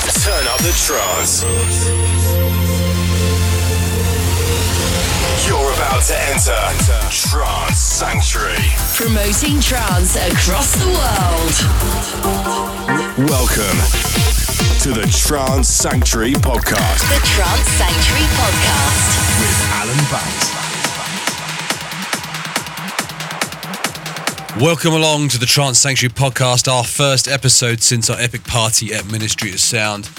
Turn up the trance. You're about to enter Trance Sanctuary. Promoting trance across the world. Welcome to the Trance Sanctuary Podcast. The Trance Sanctuary Podcast. With Alan Banks. Welcome along to the Trance Sanctuary podcast, our first episode since our epic party at Ministry of Sound.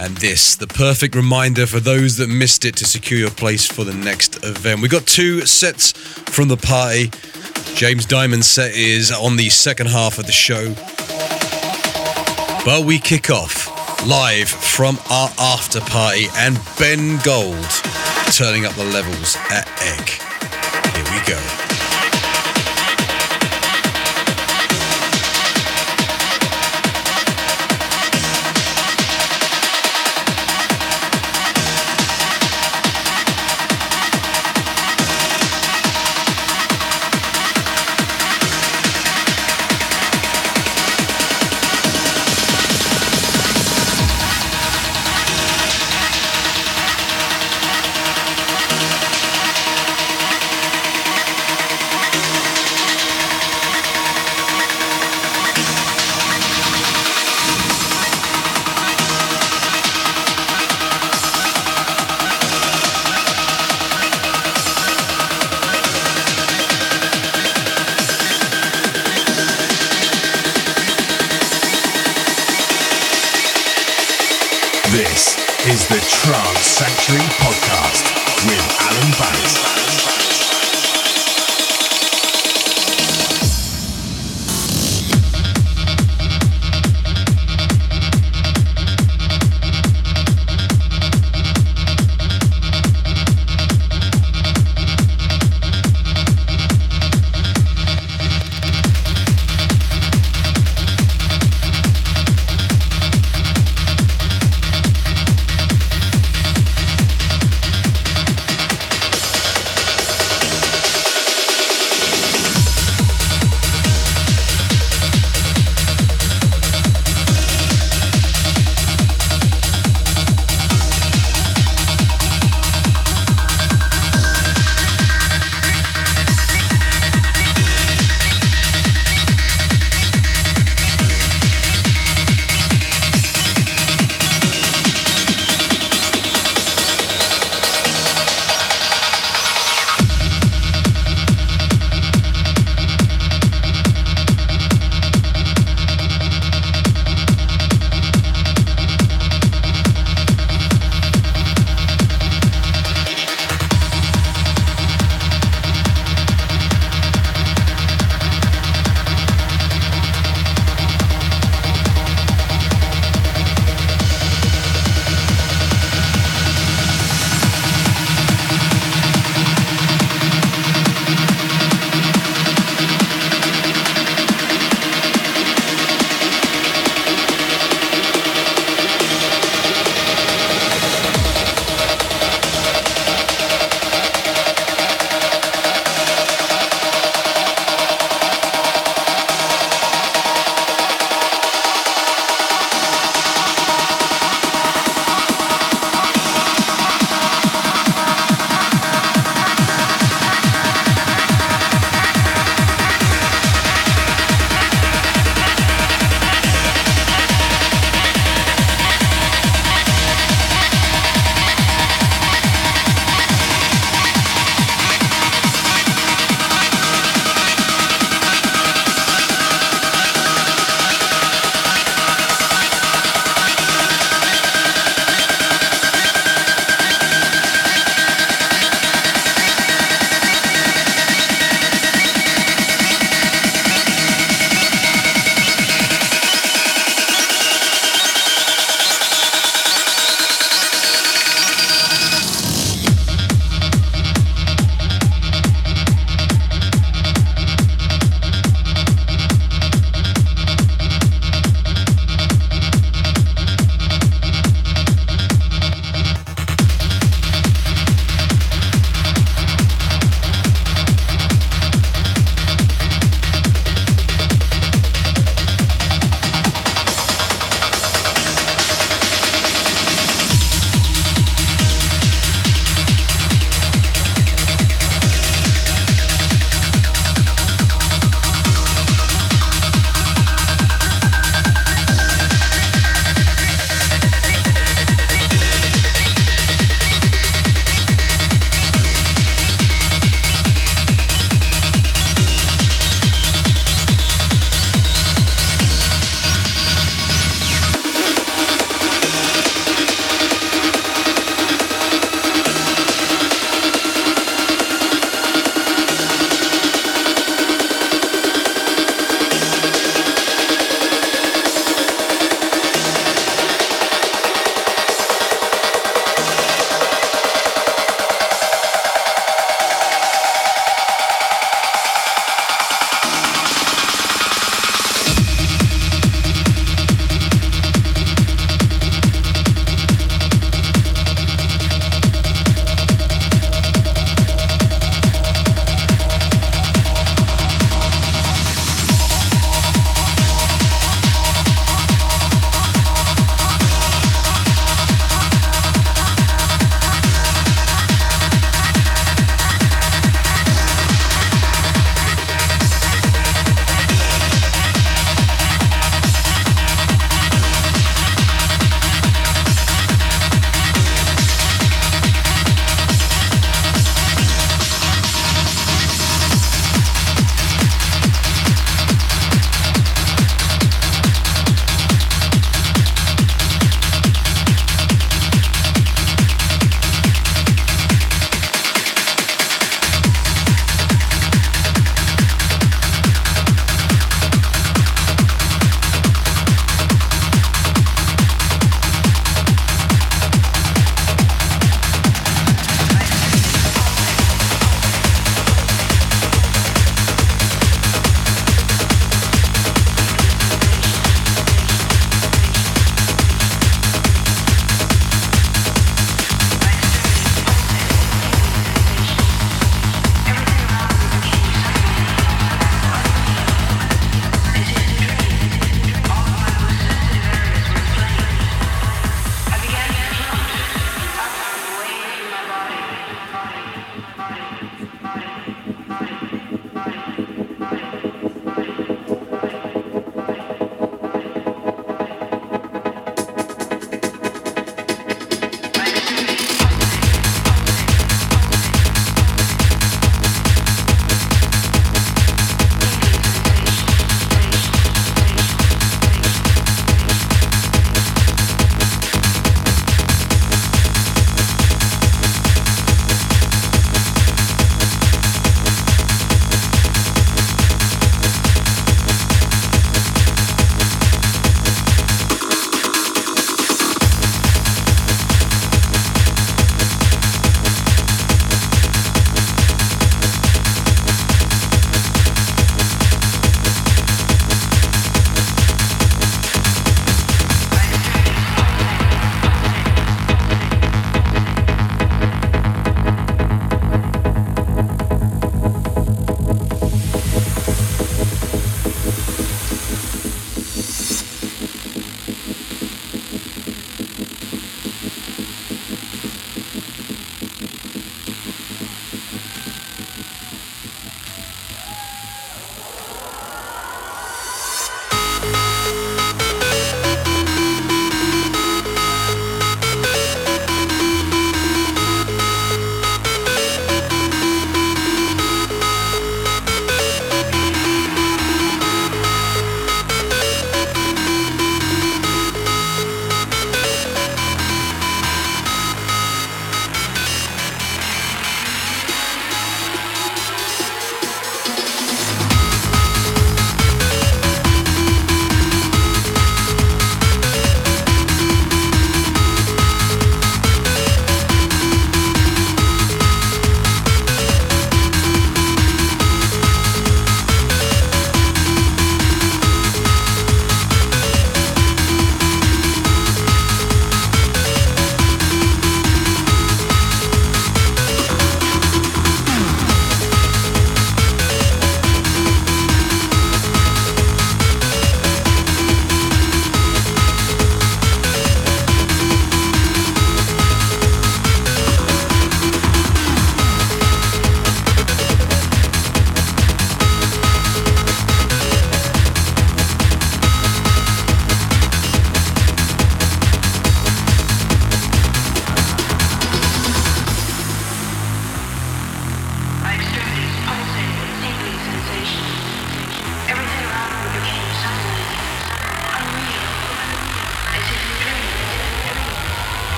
And this, the perfect reminder for those that missed it to secure your place for the next event. We got two sets from the party. James Dymond's set is on the second half of the show. But we kick off live from our after party and Ben Gold turning up the levels at Egg. Here we go.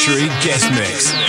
Sanctuary guest mix.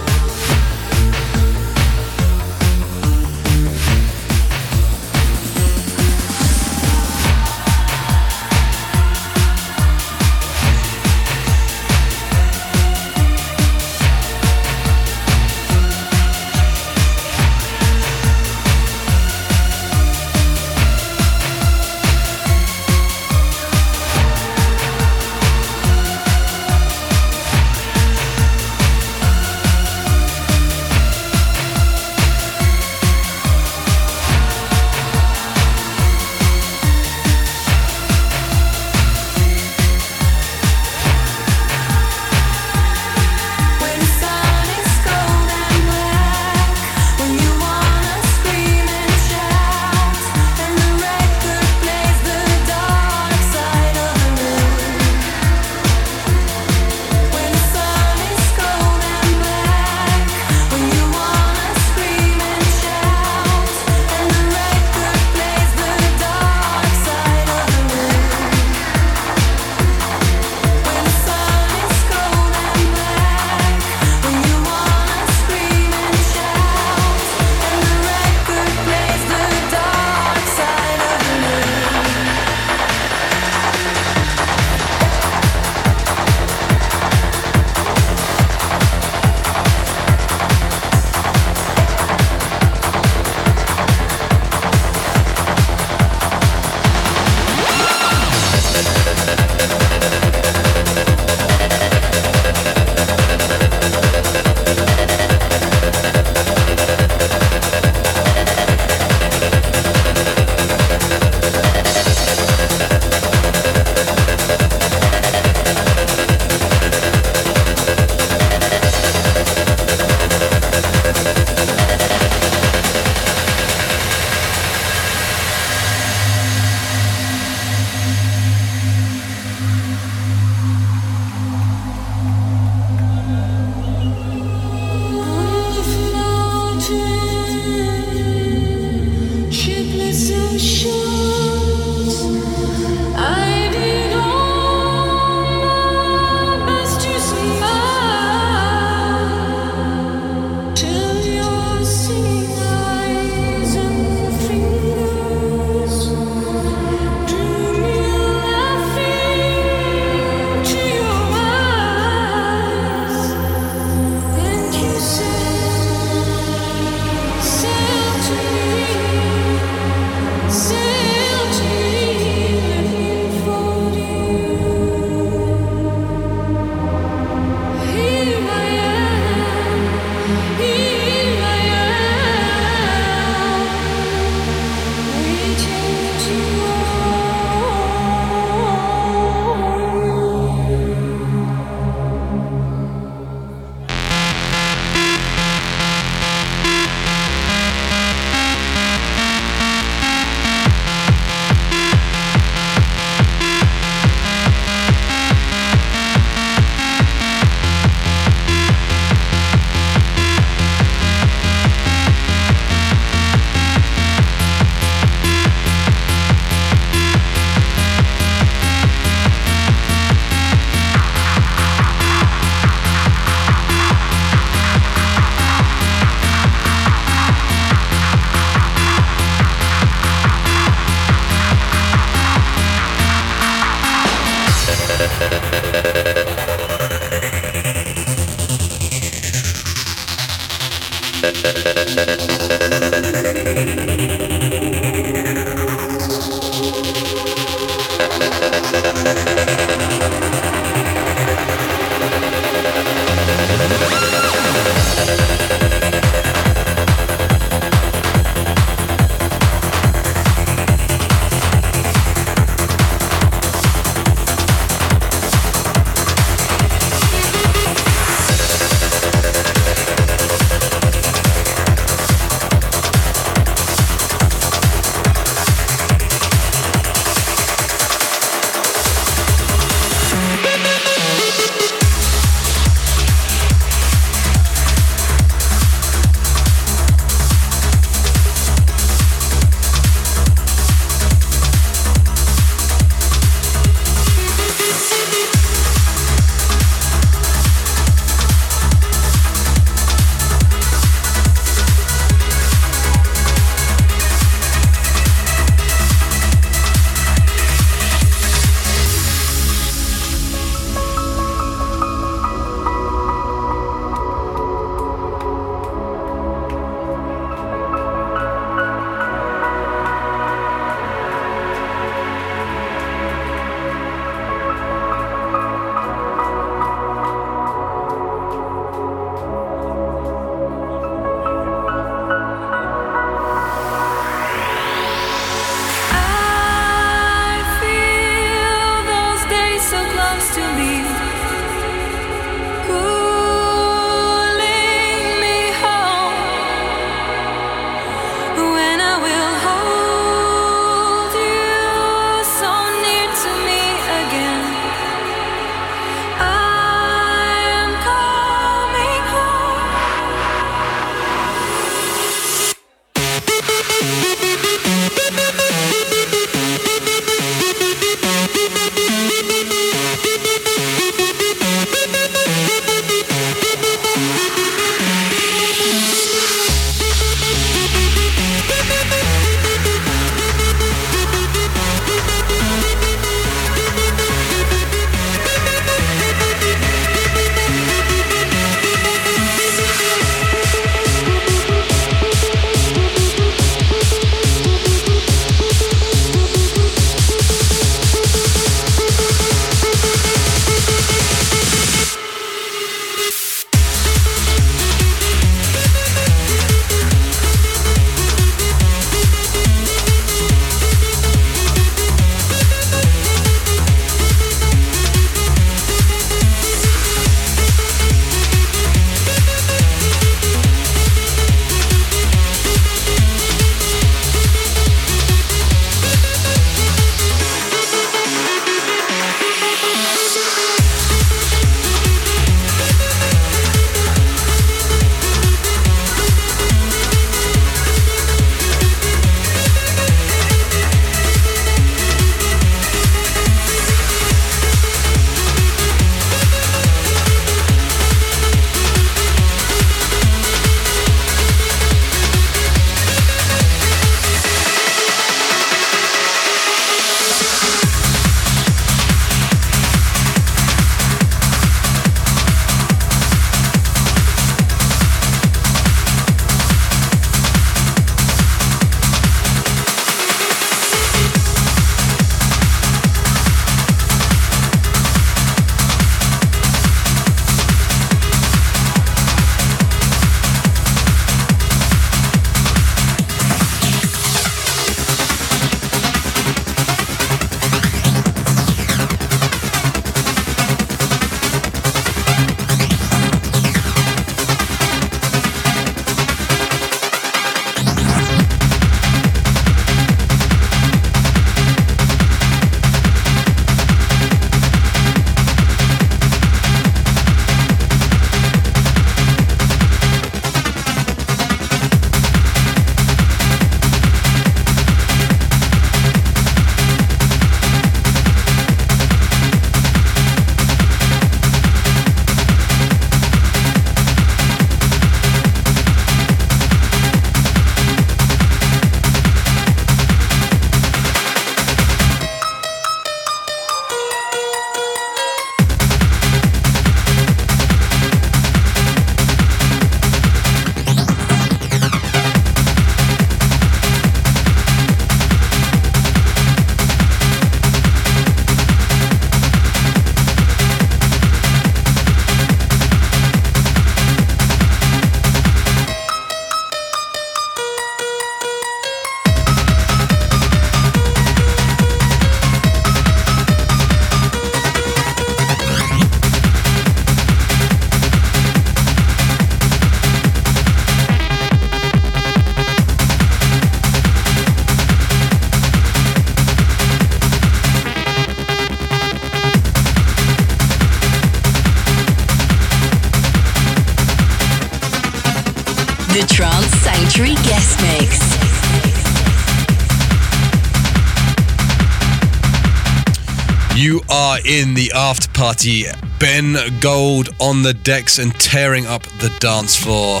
Party. Ben Gold on the decks and tearing up the dance floor.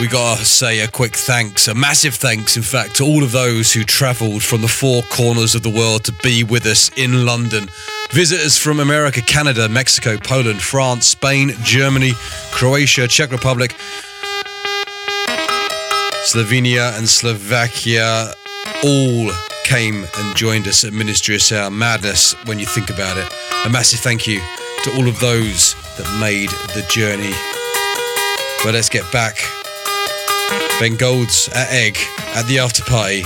We gotta say a quick thanks, a massive thanks, in fact, to all of those who travelled from the four corners of the world to be with us in London. Visitors from America, Canada, Mexico, Poland, France, Spain, Germany, Croatia, Czech Republic, Slovenia, and Slovakia all came and joined us at Ministry of Sound. Madness when you think about it. A massive thank you to all of those that made the journey. But let's get back Ben Golds at Egg at the after party.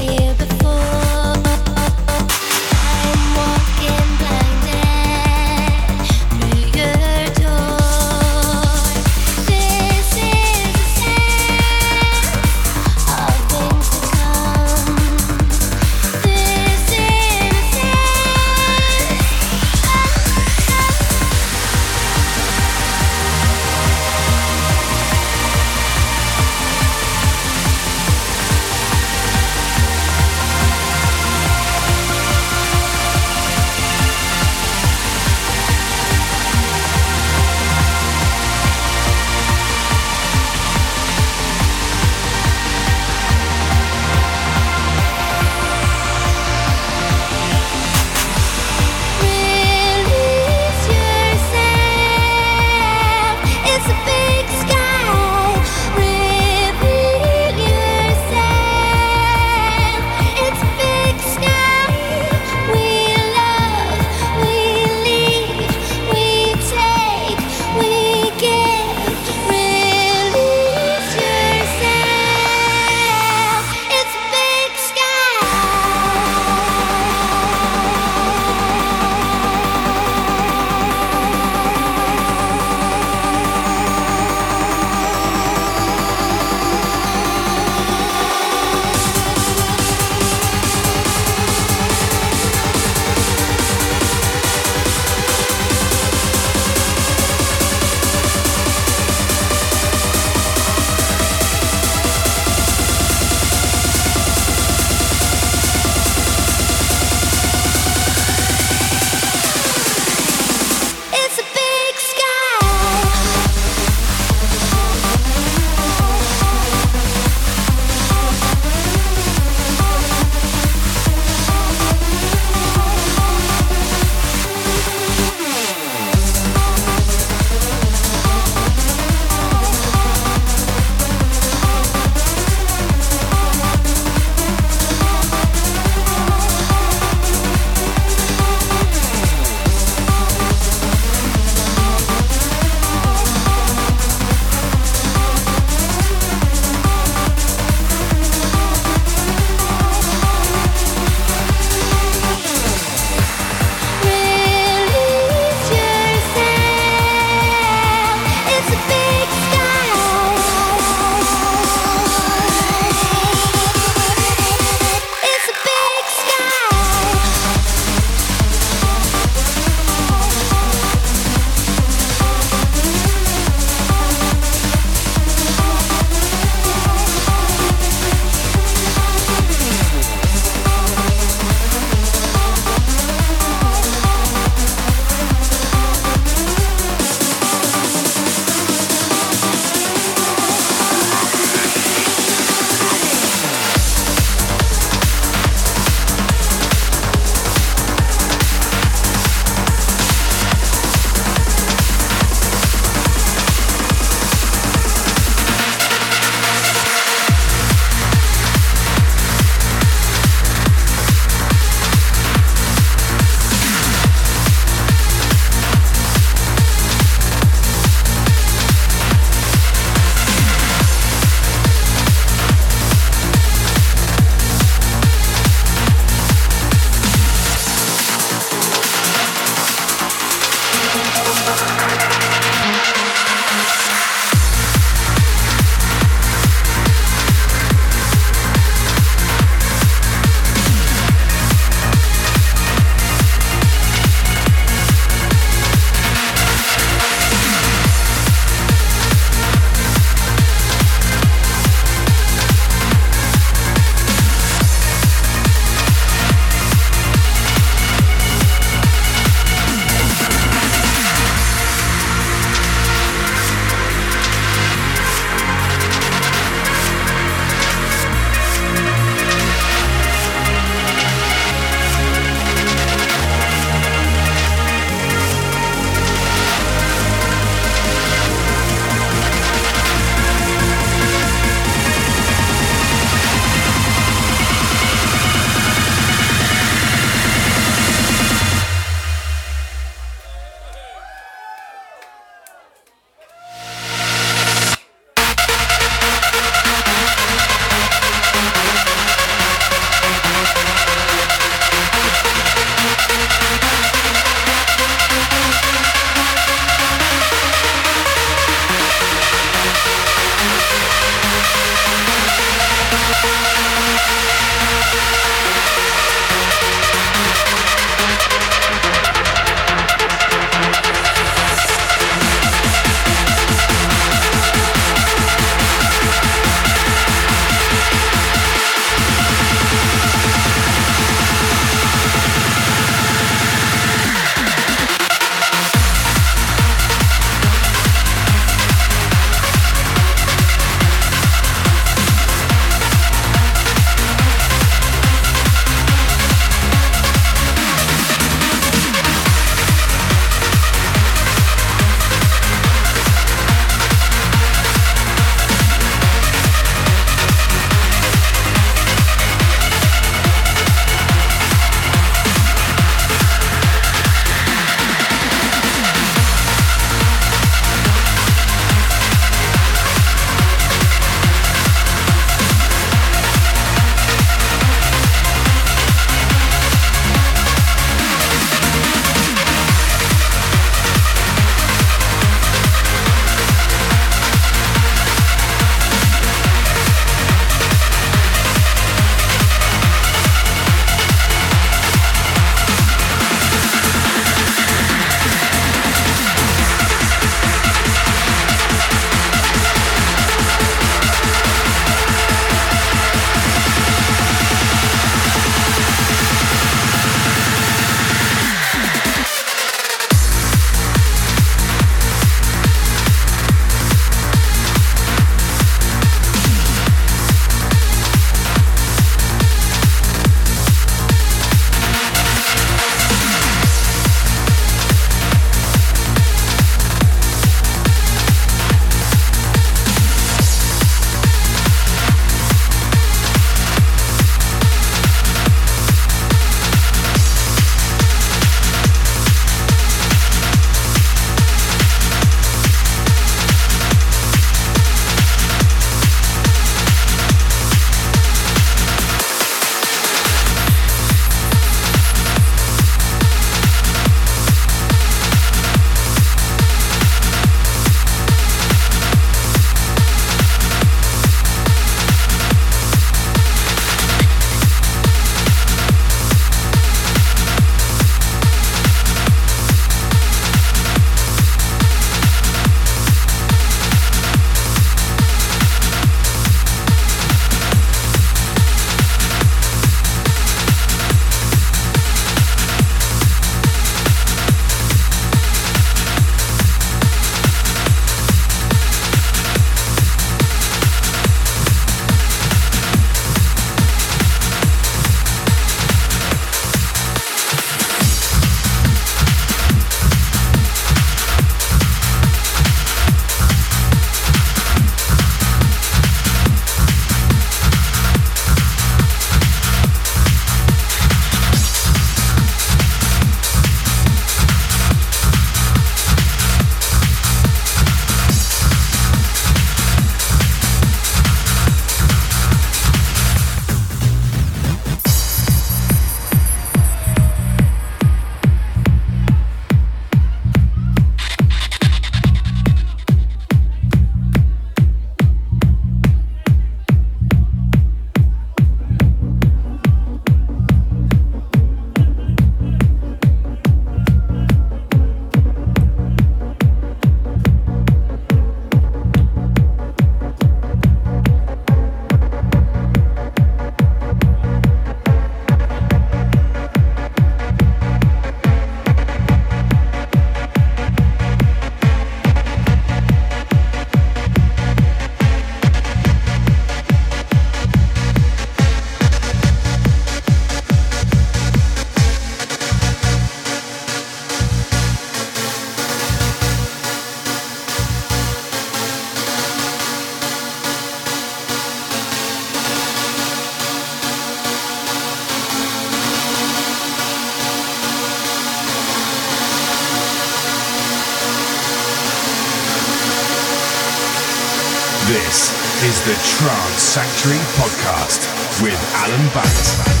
The Trance Sanctuary Podcast with Alan Banks.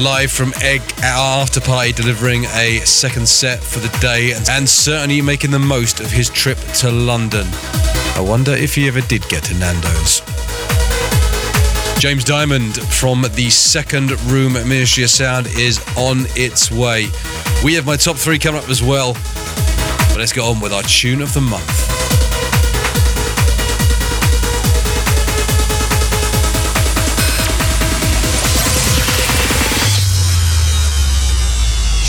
Live from Egg after party, delivering a second set for the day and certainly making the most of his trip to London. I wonder if he ever did get to Nando's. James Dymond from the second room Ministry of Sound is on its way. We have my top three coming up as well. But let's get on with our tune of the month.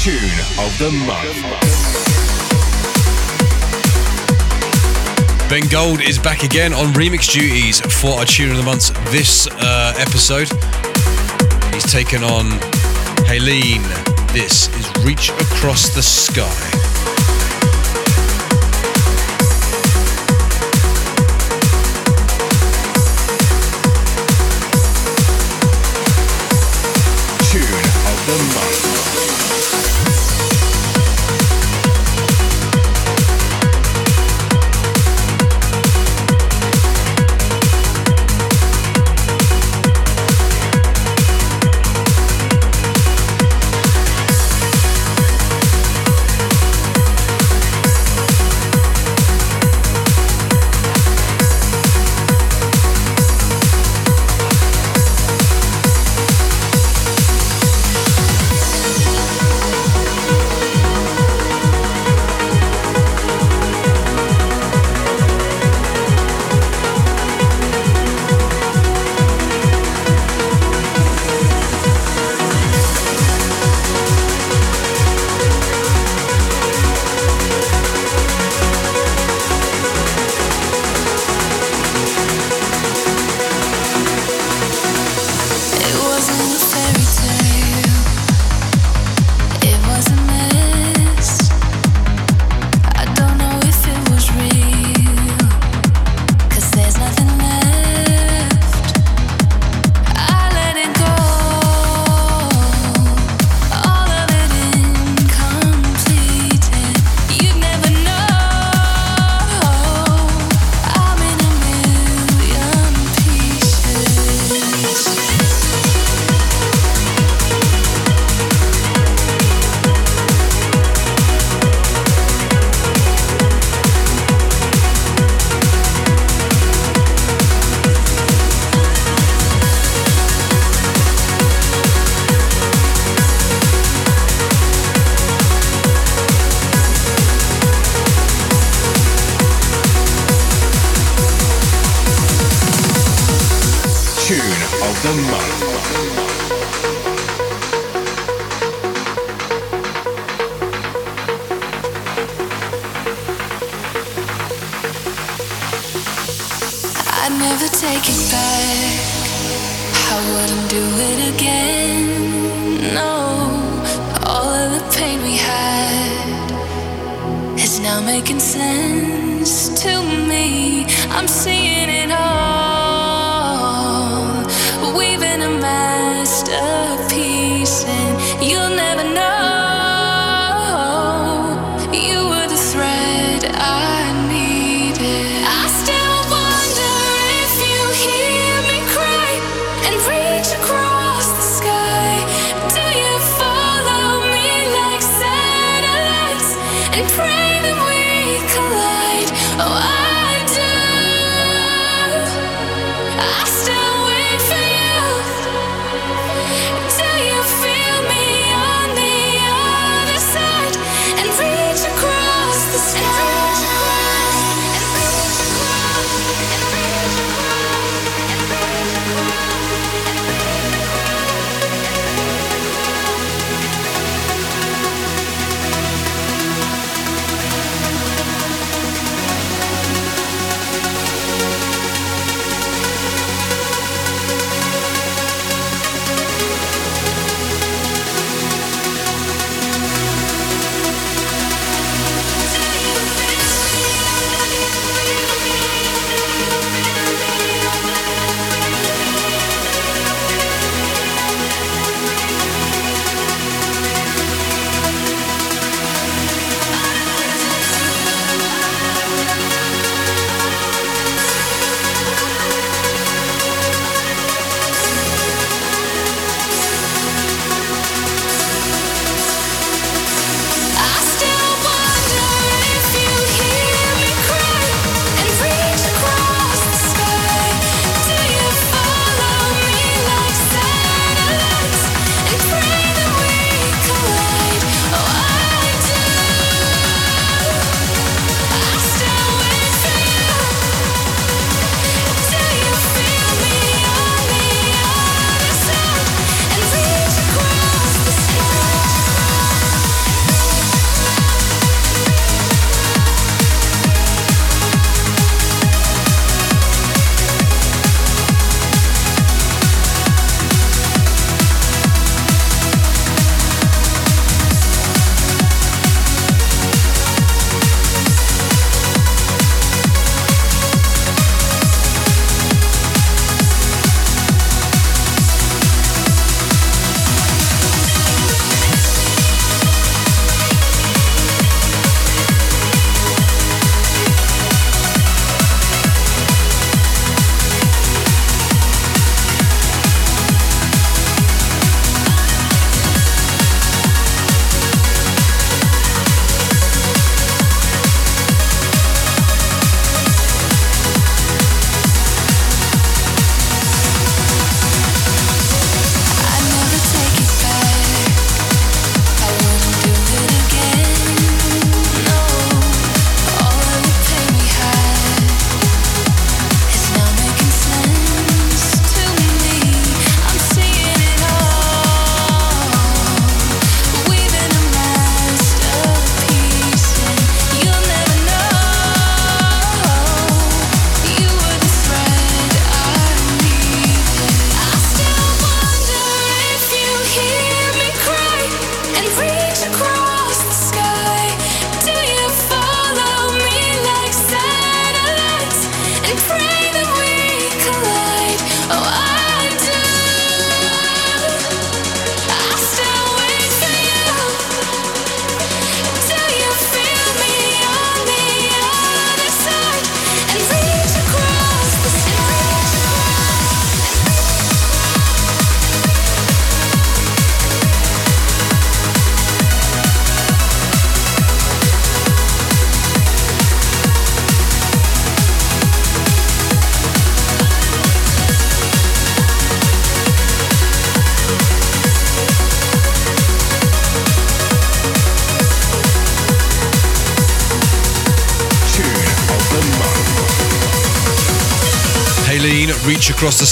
Tune of the month. Ben Gold is back again on remix duties for our tune of the month this uh, episode. He's taken on Haliene. This is Reach Across the Sky.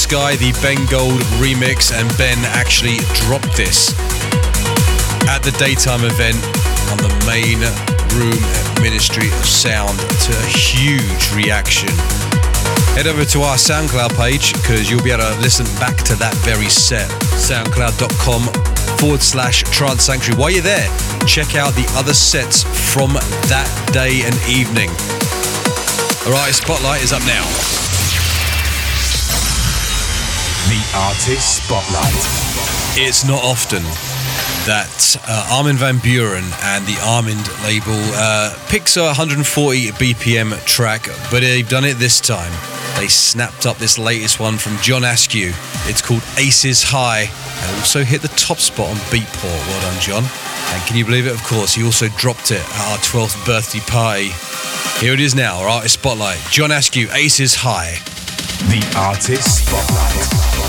Sky, the Ben Gold remix, and Ben actually dropped this at the daytime event on the main room at Ministry of Sound to a huge reaction. Head over to our SoundCloud page because you'll be able to listen back to that very set. SoundCloud.com forward slash Trance Sanctuary. While you're there, check out the other sets from that day and evening. Alright, Spotlight is up now. The Artist Spotlight. It's not often that uh, Armin van Buuren and the Armind label uh, picks a 140 BPM track, but they've done it this time. They snapped up this latest one from John Askew. It's called Aces High and also hit the top spot on Beatport. Well done, John. And can you believe it? Of course, he also dropped it at our 12th birthday party. Here it is now, our artist spotlight. John Askew, Aces High. The Artist Spotlight.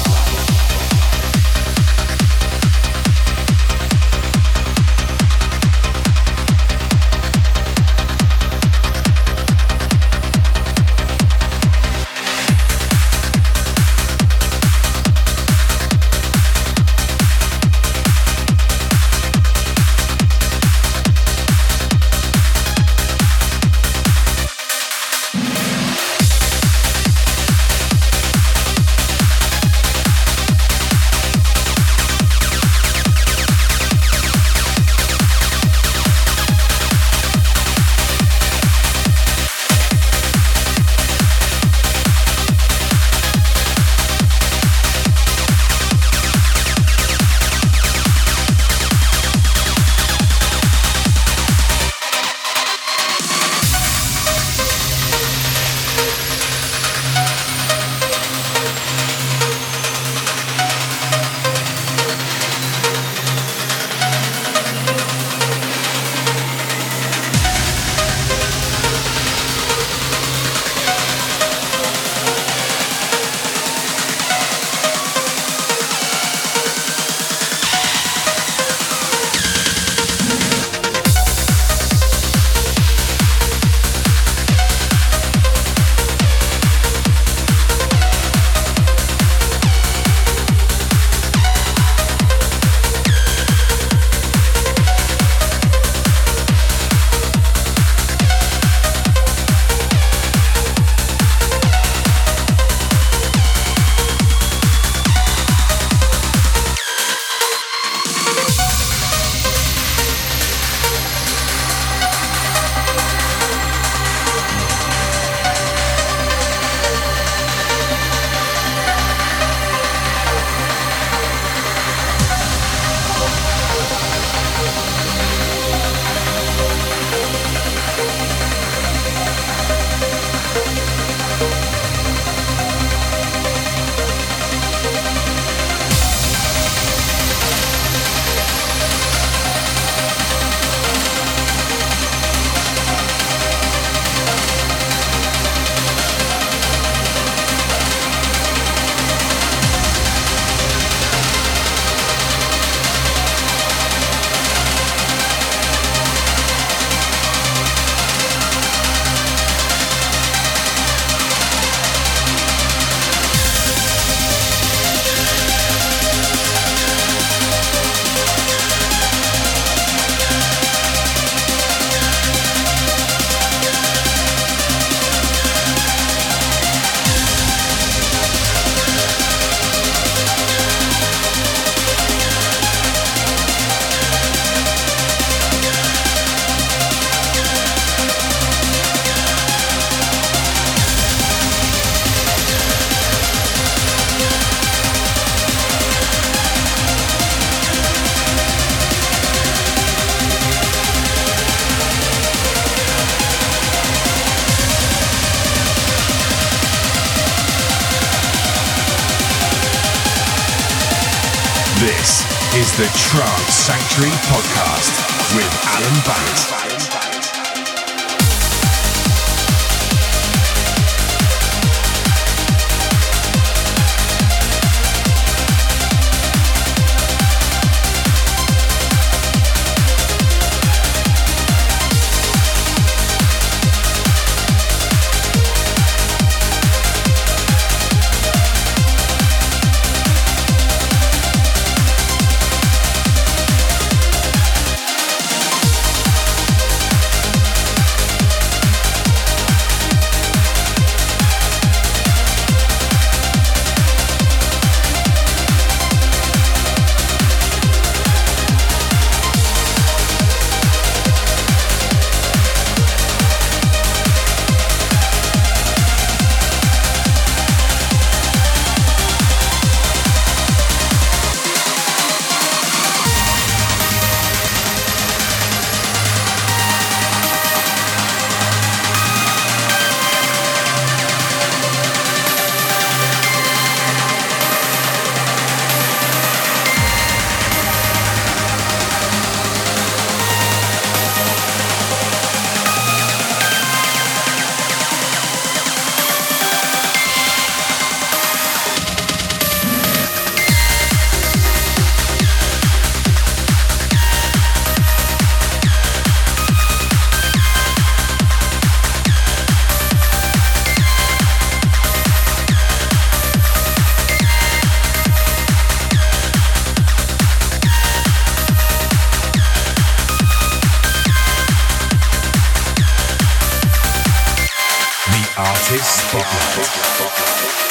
Sanctuary Podcast with Alan Banks.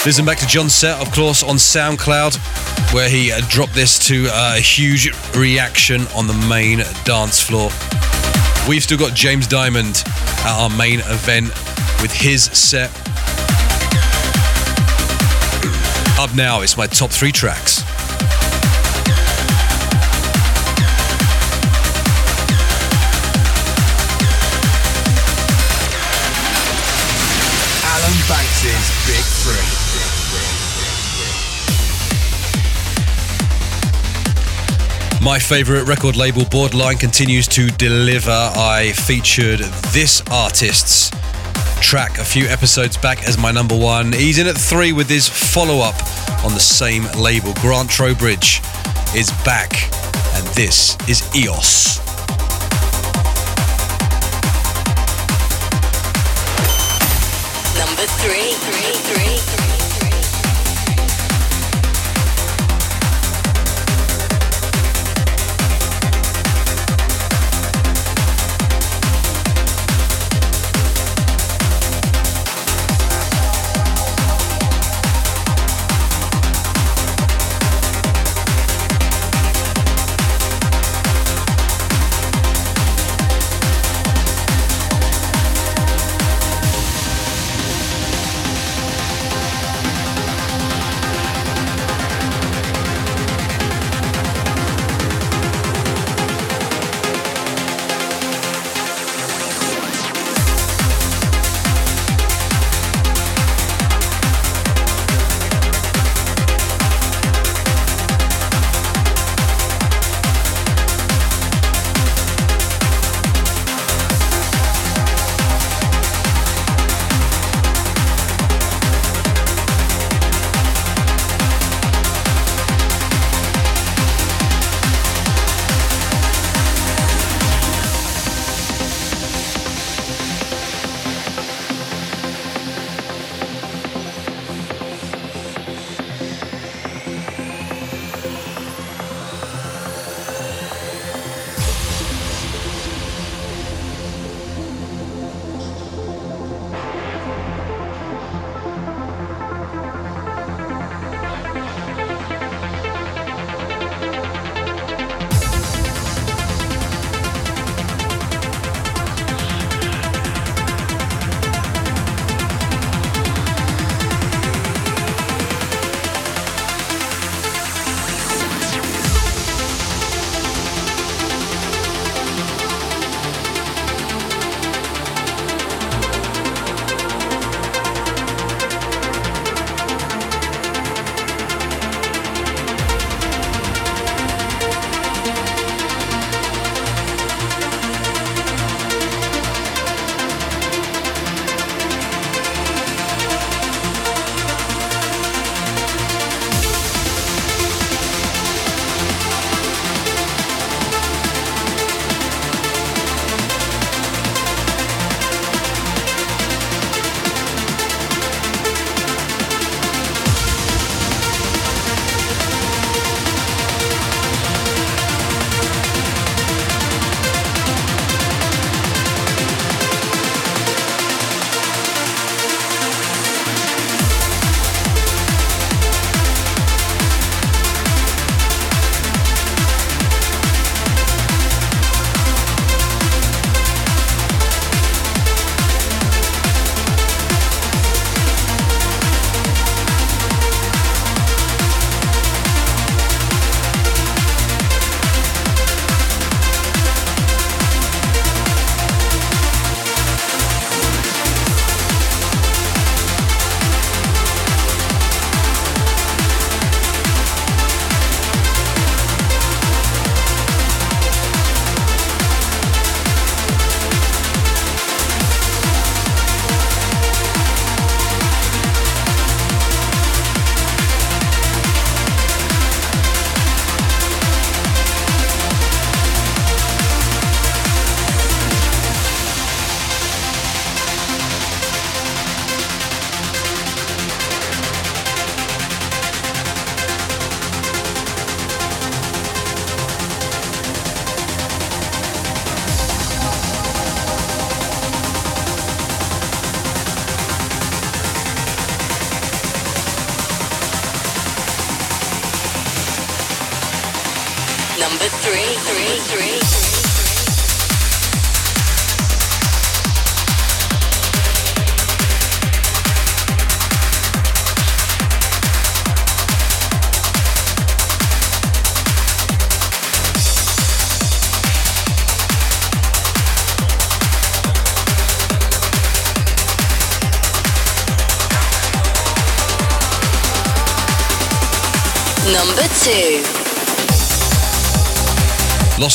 Listen back to John's set, of course, on SoundCloud, where he uh, dropped this to uh, a huge reaction on the main dance floor. We've still got James Dymond at our main event with his set. Up now, it's my top three tracks. My favourite record label, Borderline, continues to deliver. I featured this artist's track a few episodes back as my number one. He's in at three with his follow up on the same label. Grant Trowbridge is back, and this is EOS.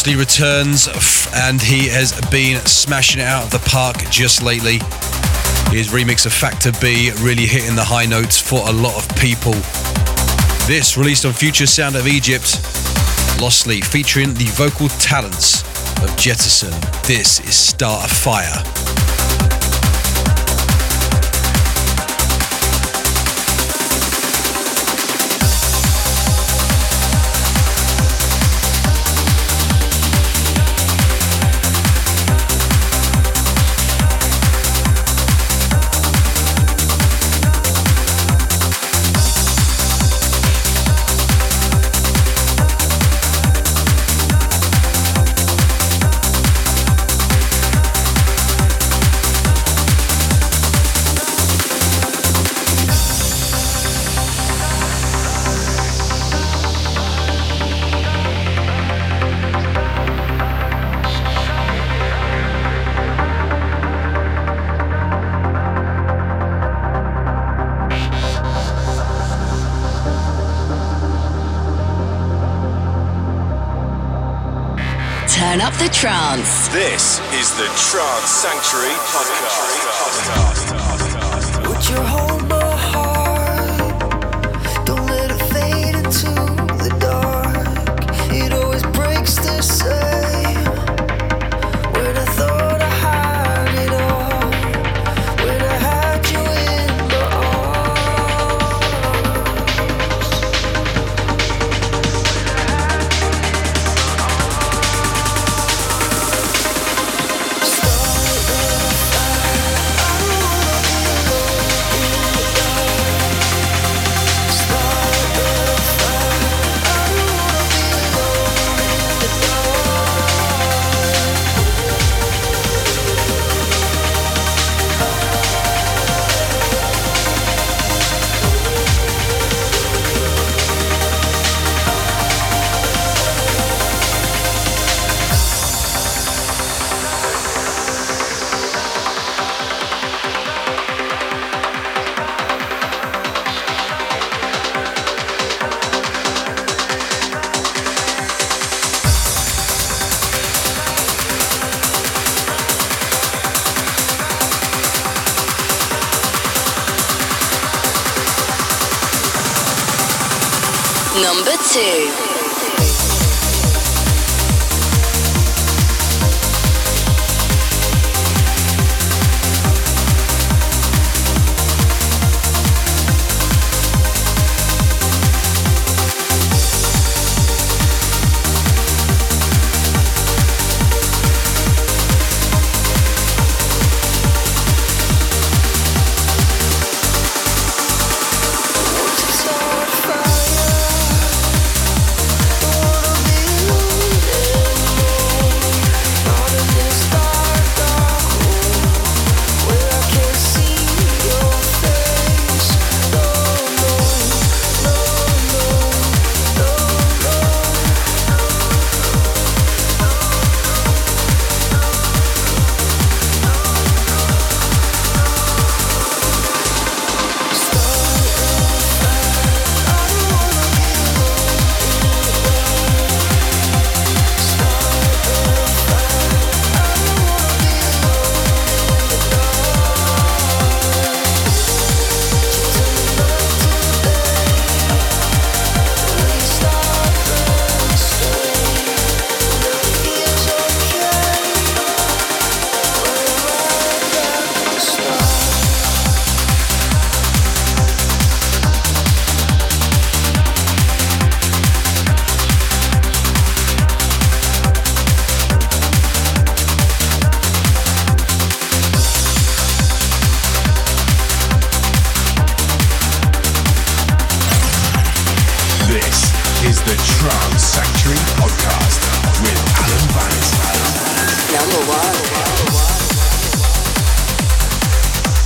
Lostly returns and he has been smashing it out of the park just lately. His remix of Factor B really hitting the high notes for a lot of people. This released on Future Sound of Egypt. Lostly featuring the vocal talents of Jetason. This is Start a Fire.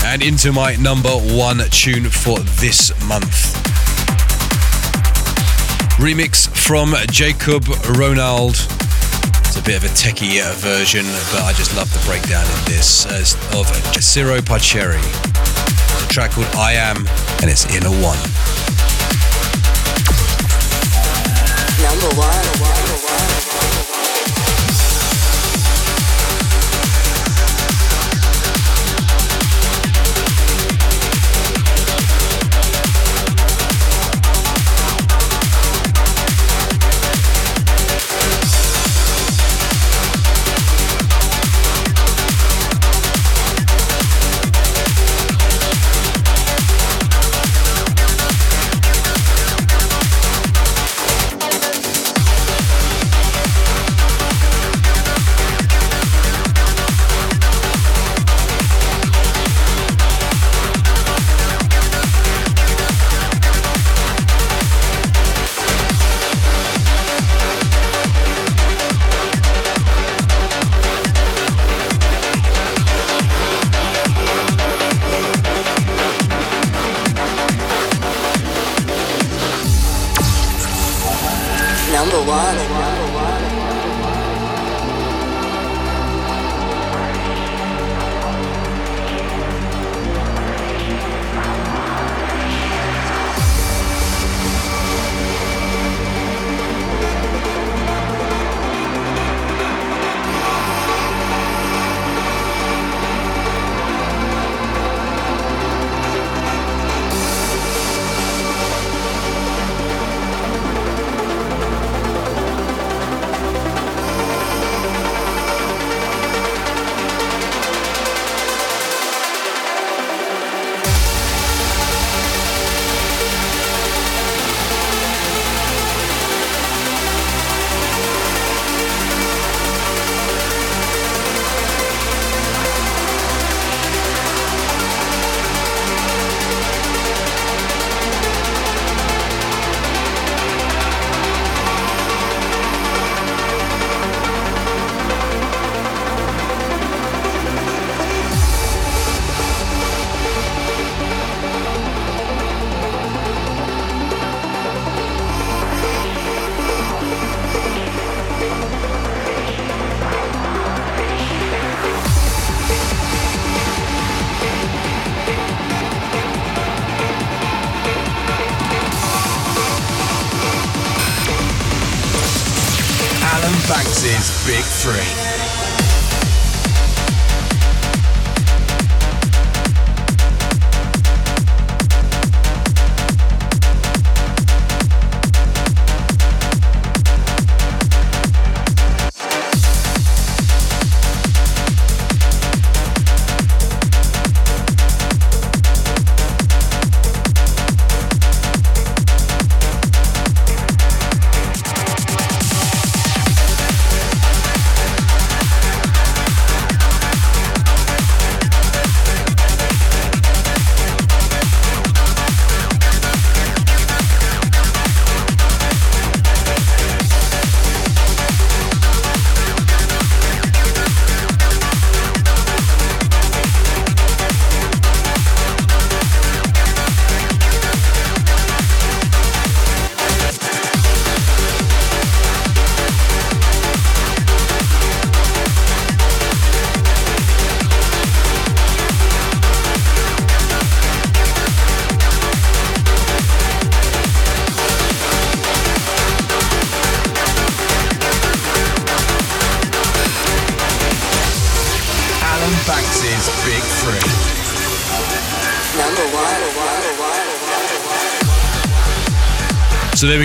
And into my number one tune for this month. Remix from Jacob Ronald. It's a bit of a techie uh, version, but I just love the breakdown in this of Ciro Parcheri. It's a track called I Am, and it's in a one. Number one.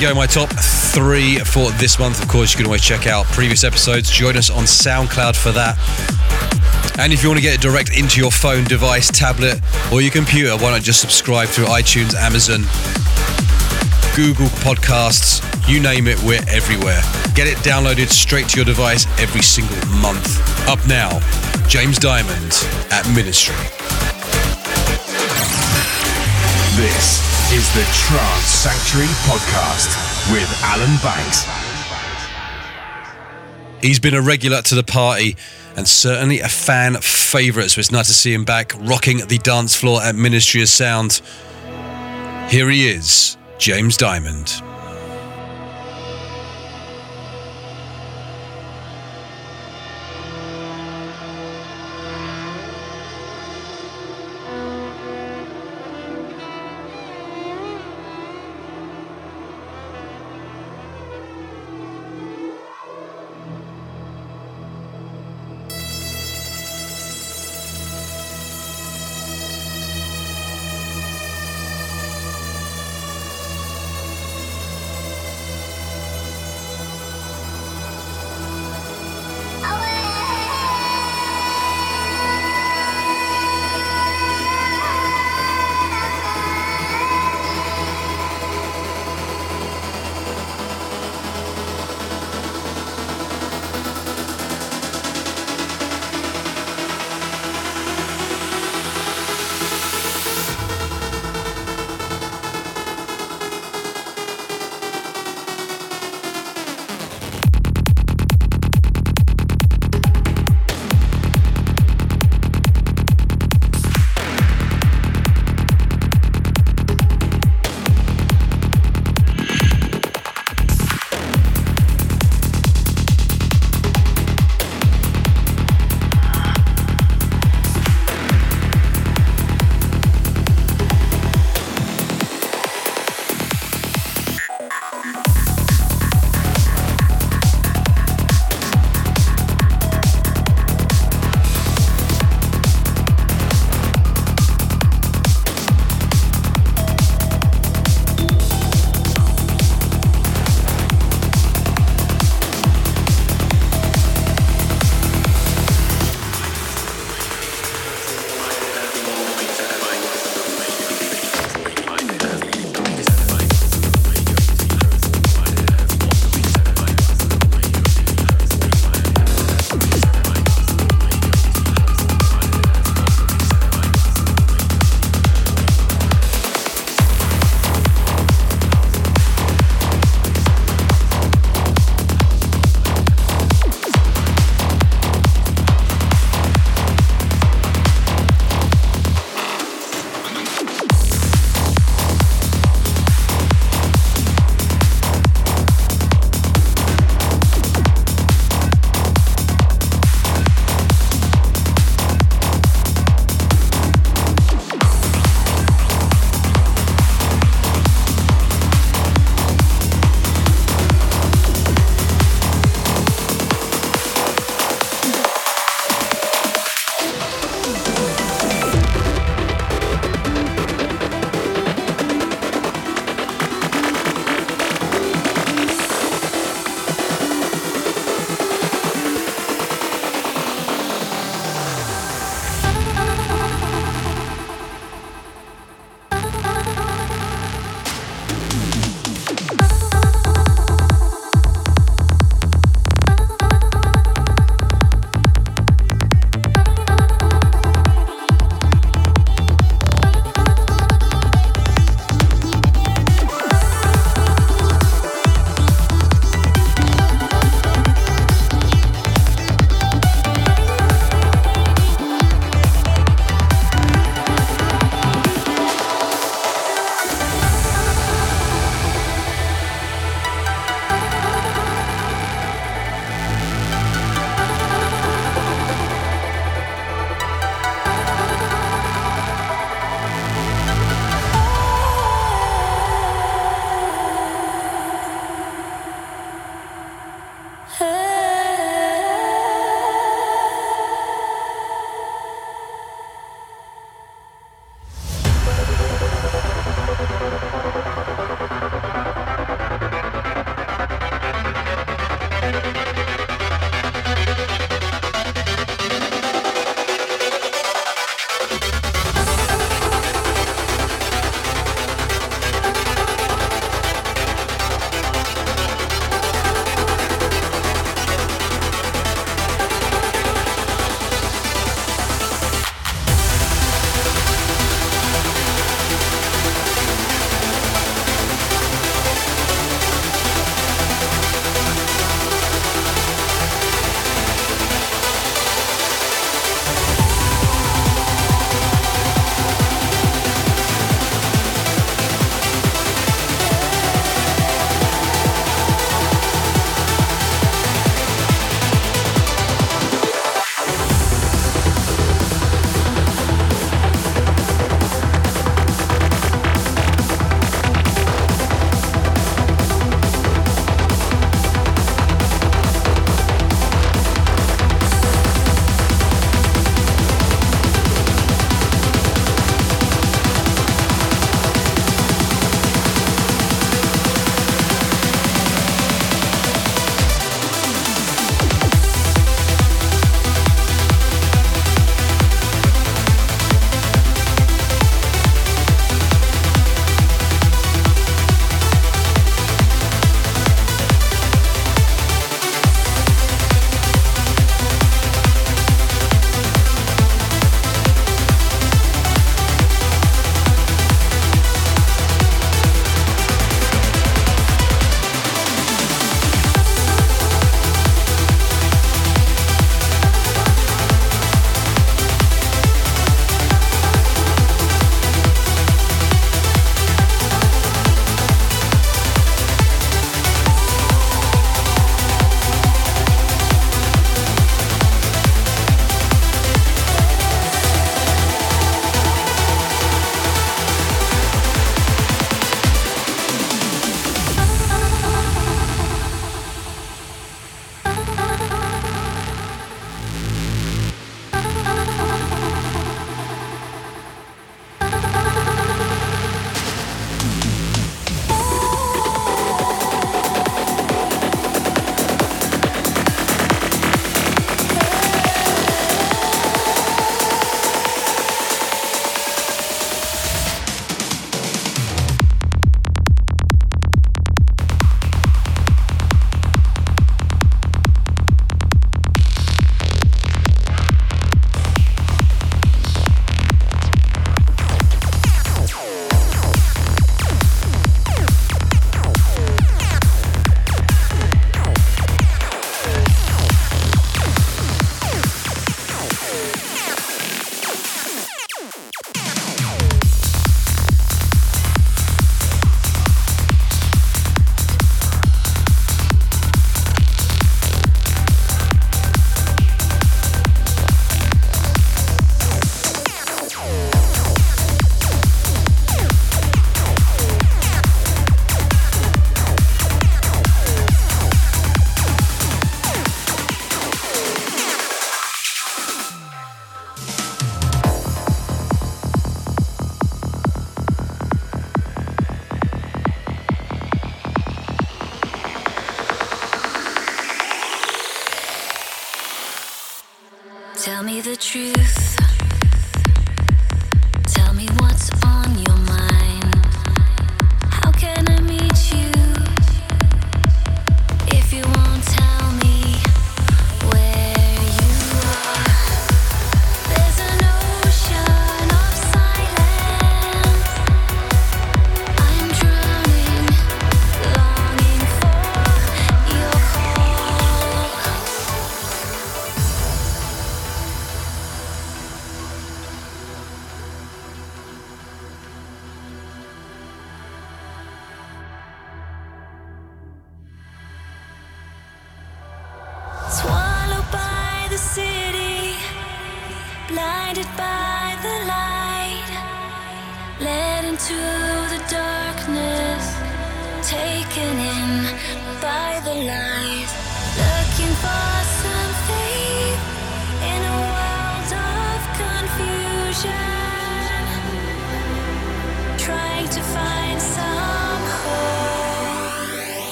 Go, my top three for this month. Of course, you can always check out previous episodes. Join us on SoundCloud for that. And if you want to get it direct into your phone device, tablet, or your computer, why not just subscribe through iTunes, Amazon, Google Podcasts, you name it, we're everywhere. Get it downloaded straight to your device every single month. Up now, James Dymond at Ministry. Is the Trance Sanctuary Podcast with Alan Banks. He's been a regular to the party and certainly a fan favourite, so it's nice to see him back rocking the dance floor at Ministry of Sound. Here he is, James Dymond.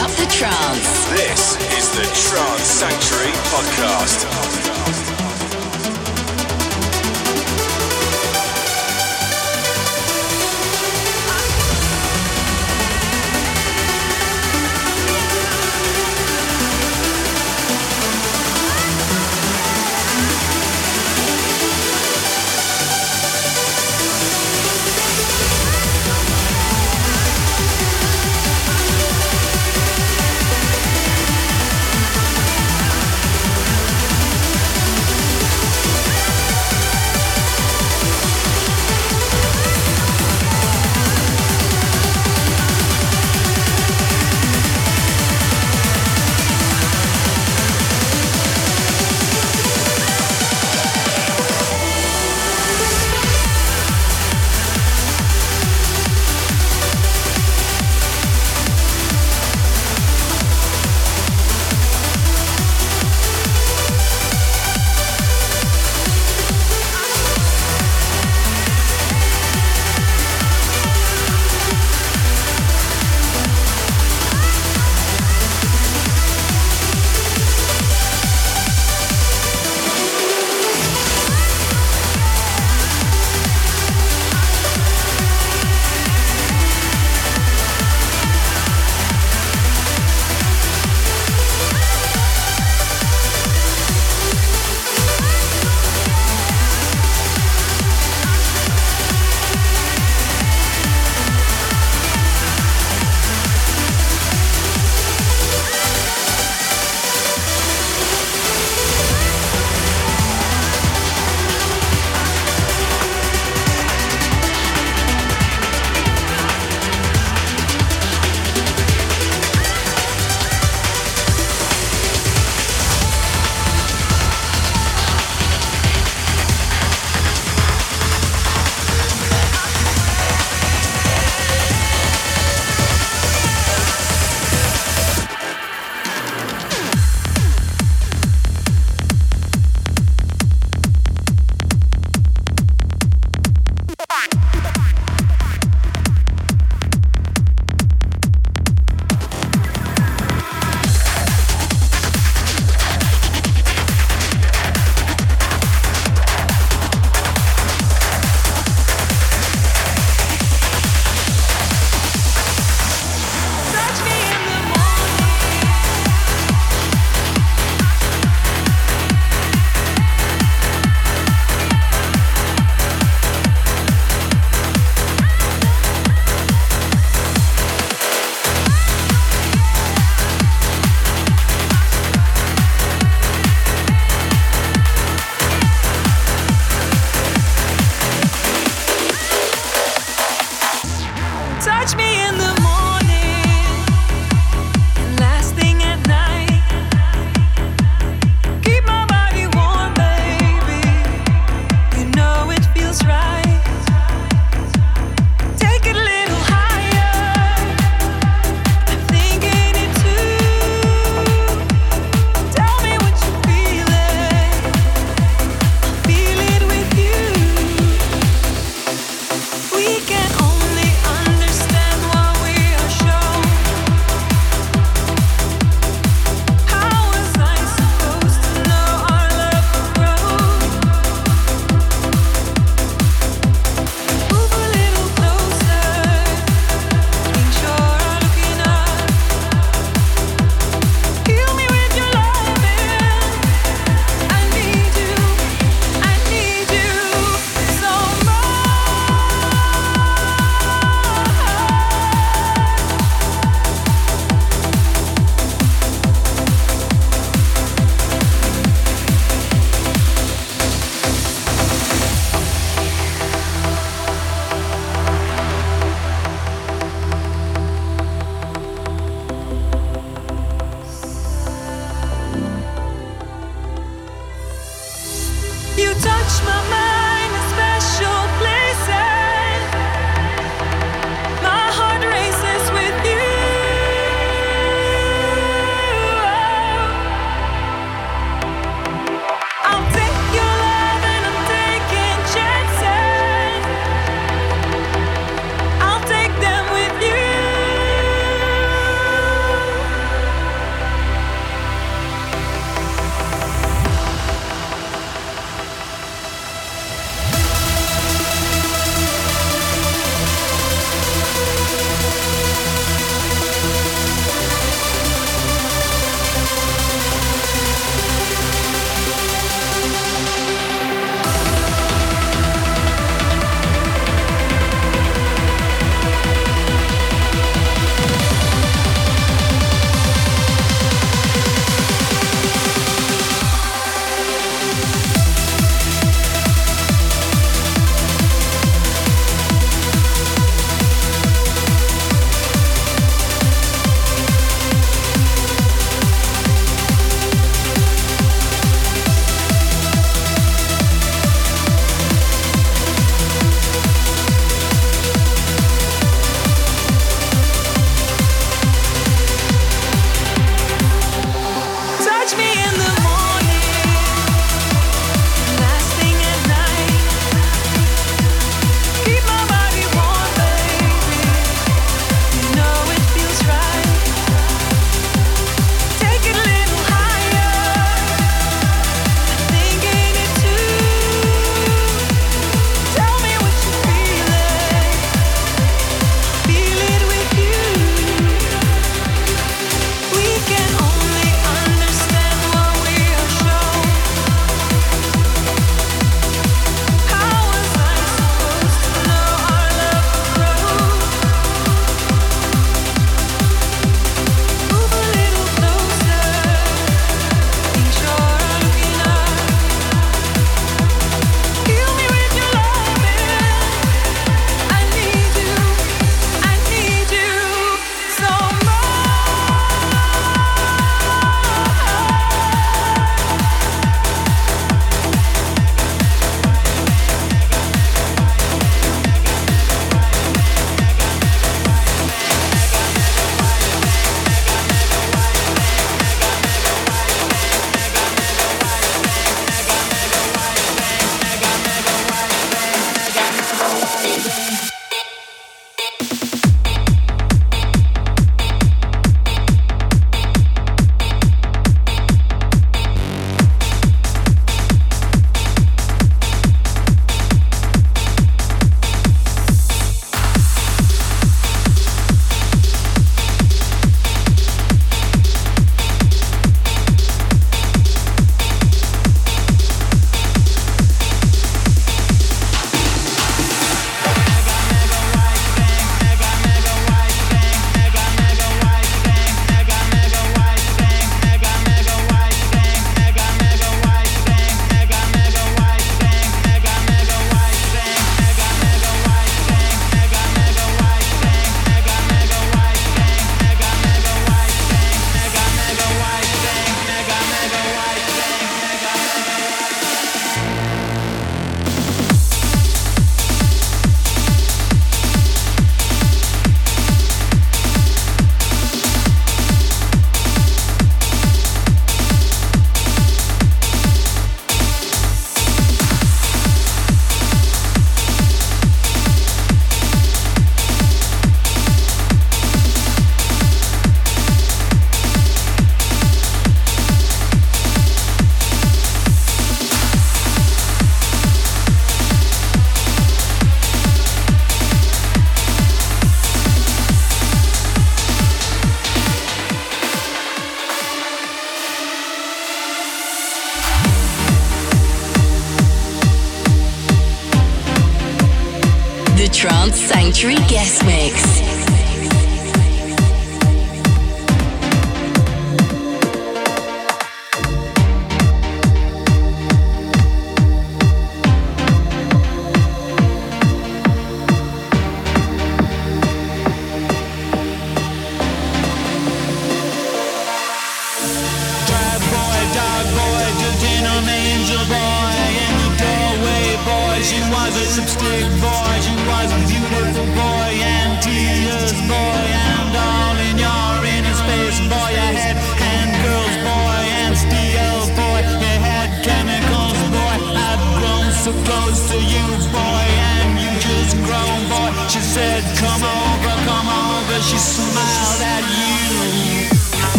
up the trance. This is the Trance Sanctuary Podcast.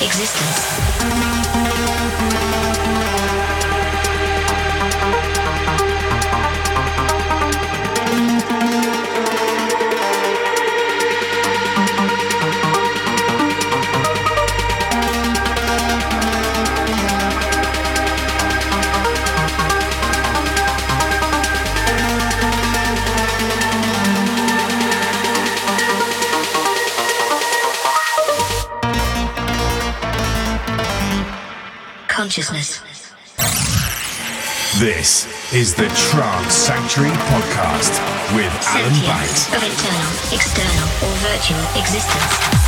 existence. is the Trance Sanctuary Podcast with Alan Banks. Of internal, external, or virtual existence.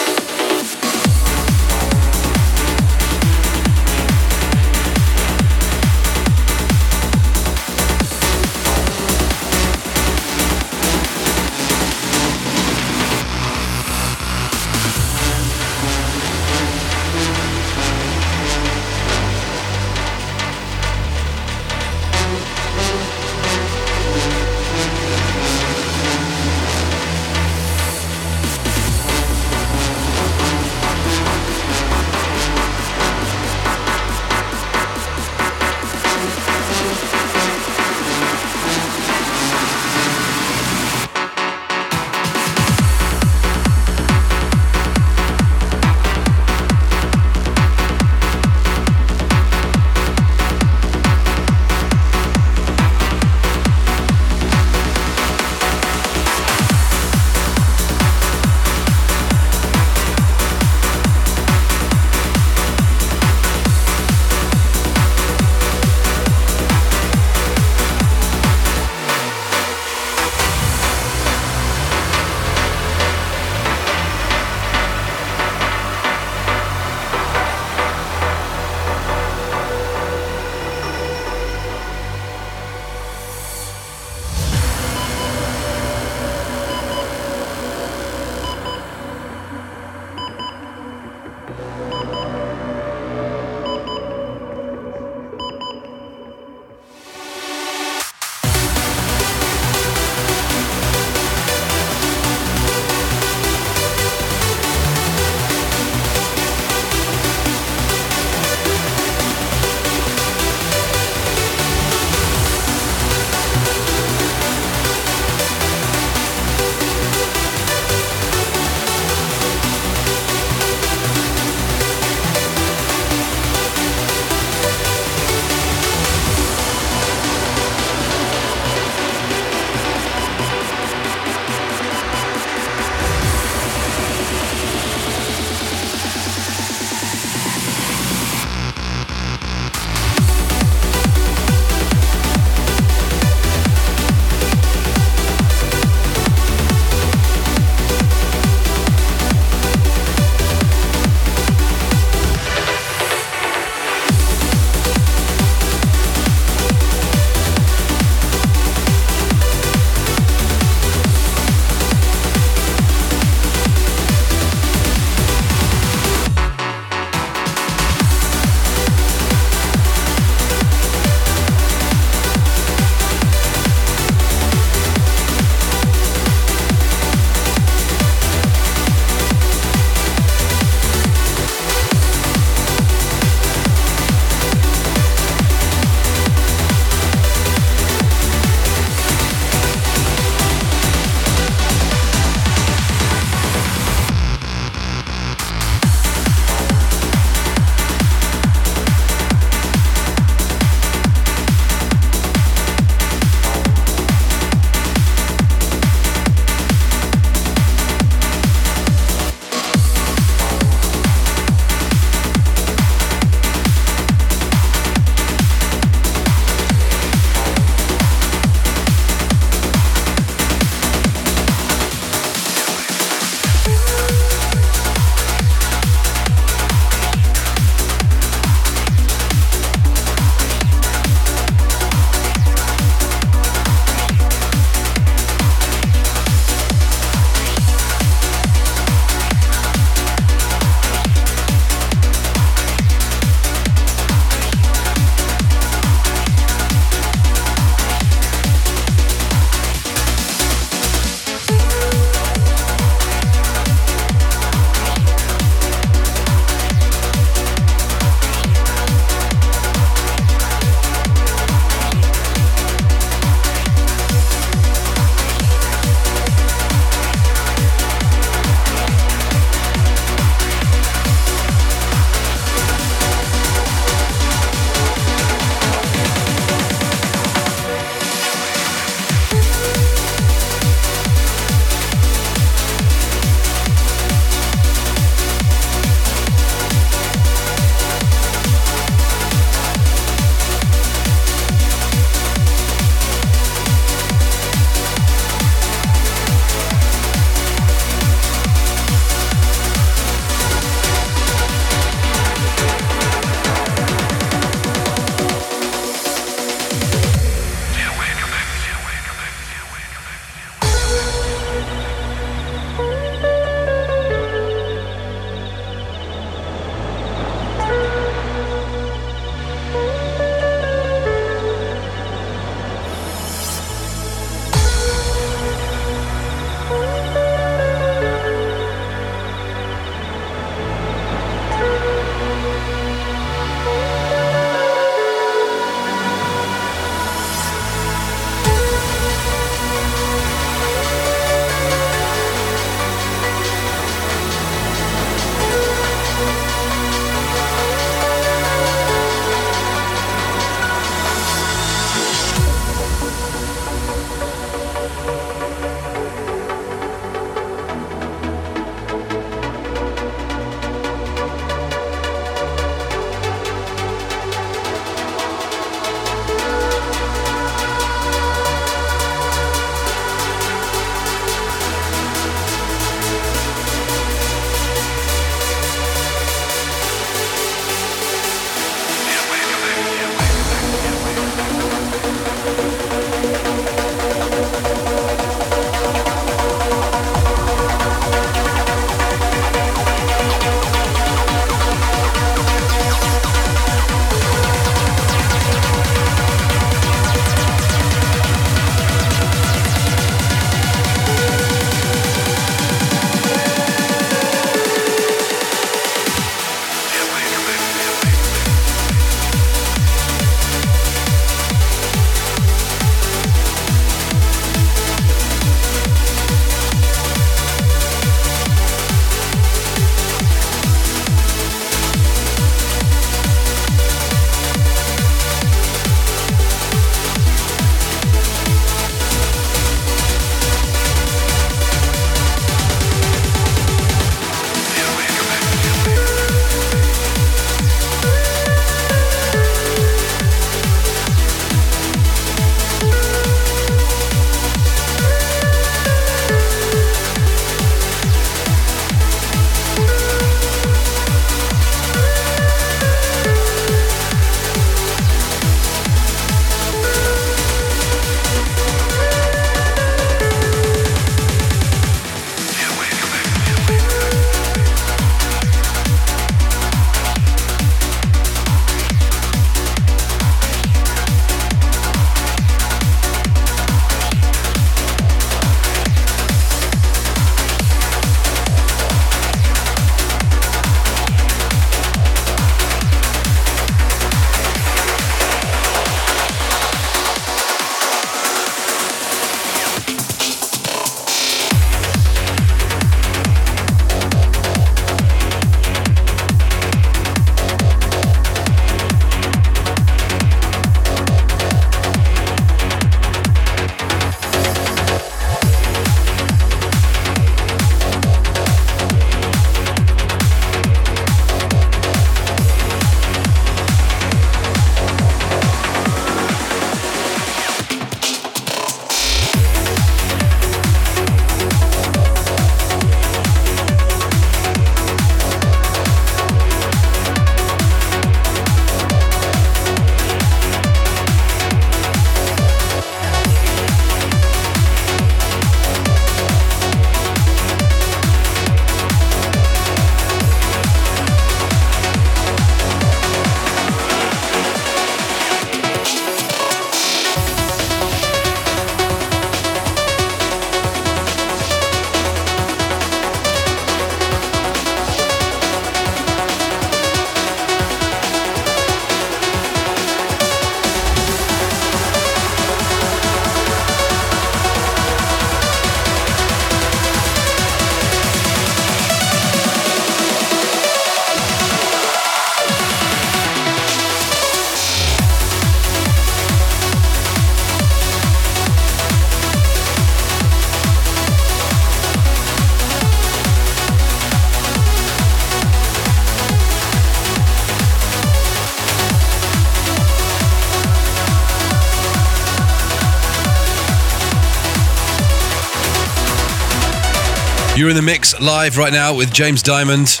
You're in the mix live right now with James Dymond,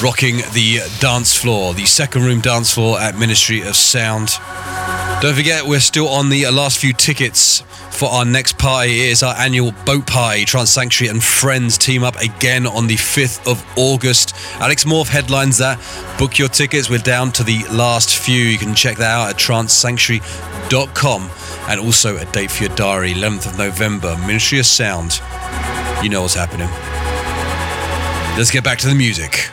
rocking the dance floor, the second room dance floor at Ministry of Sound. Don't forget, we're still on the last few tickets for our next party. It is our annual boat party. Trance Sanctuary and friends team up again on the 5th of August. Alex Morph headlines that. Book your tickets. We're down to the last few. You can check that out at trancesanctuary.com and also a date for your diary, 11th of November, Ministry of Sound. You know what's happening. Let's get back to the music.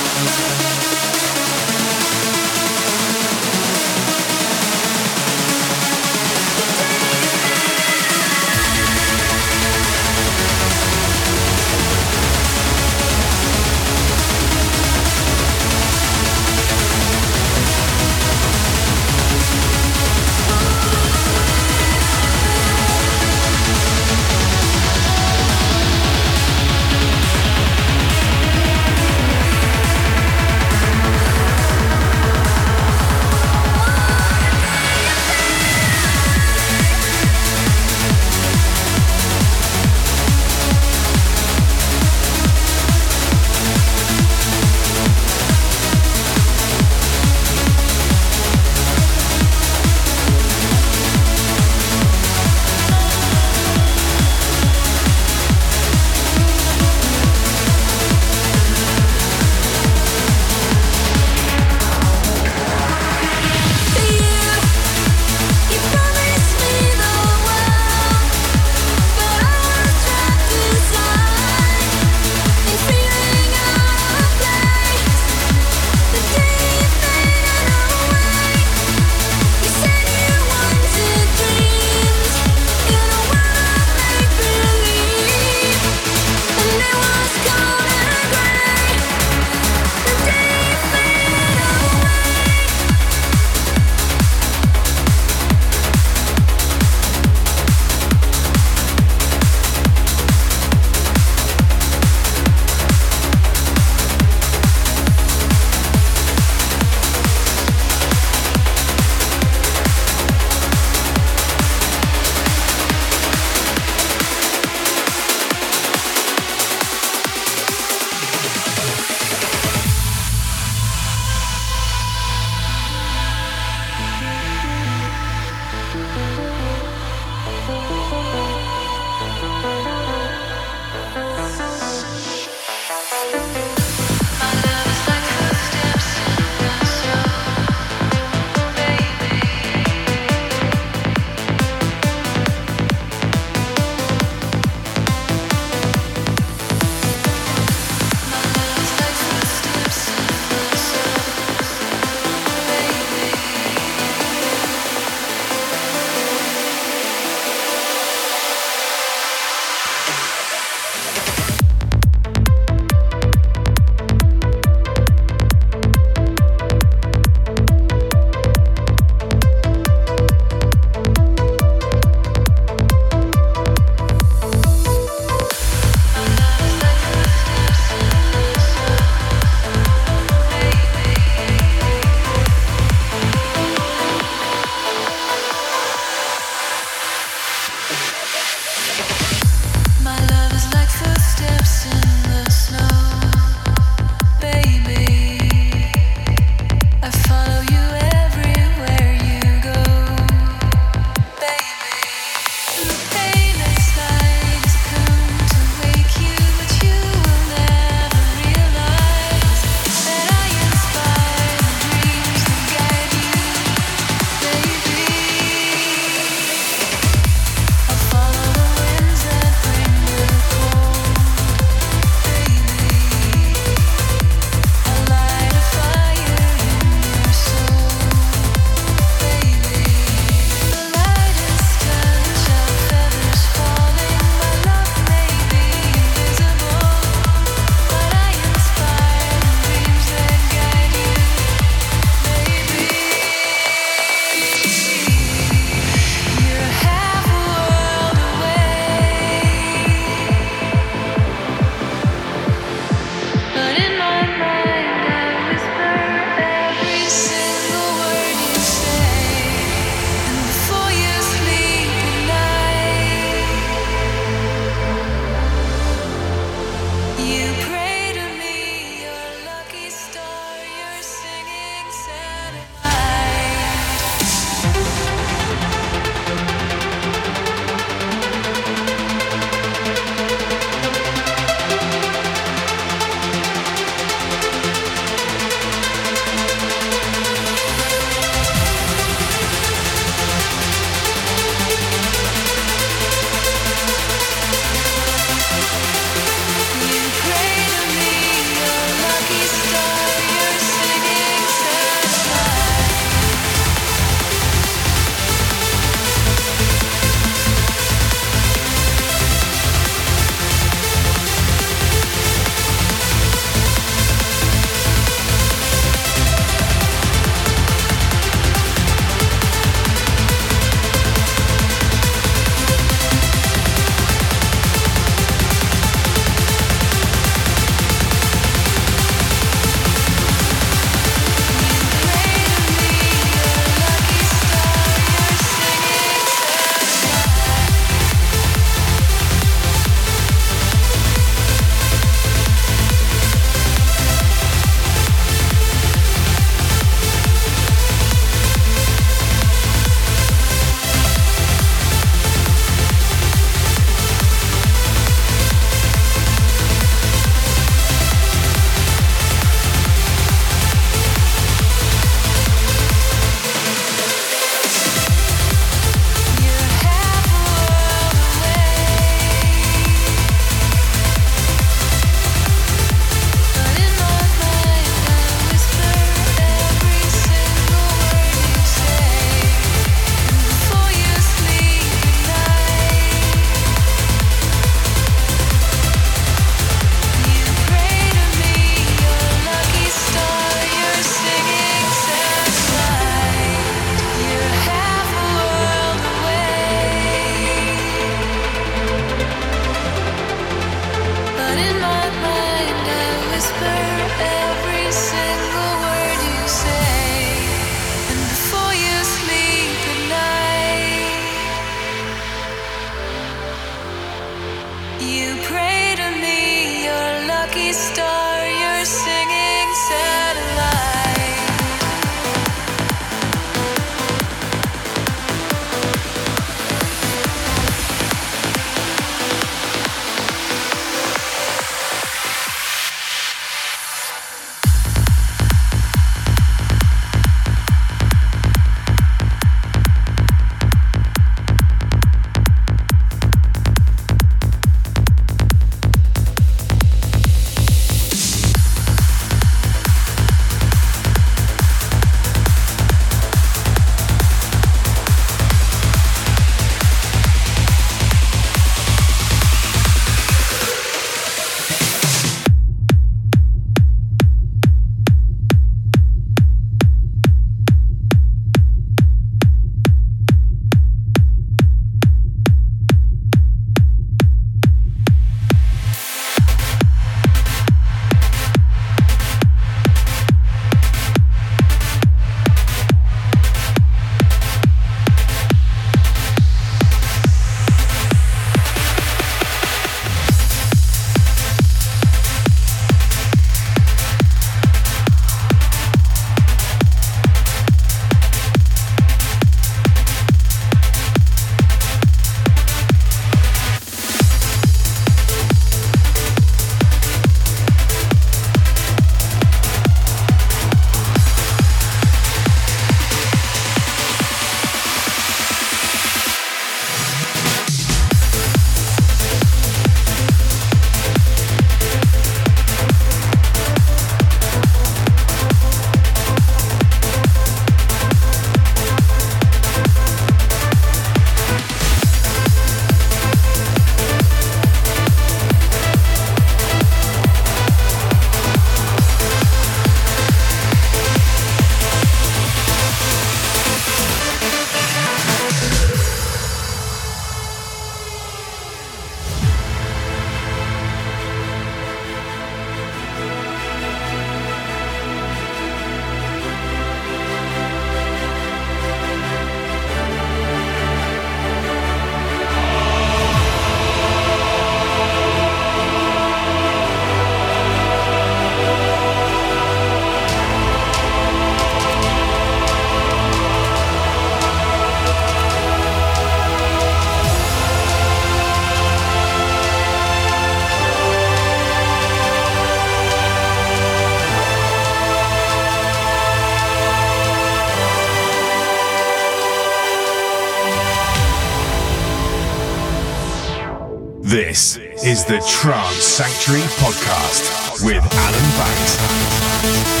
The Trance Sanctuary Podcast with Alan Banks.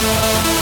Thank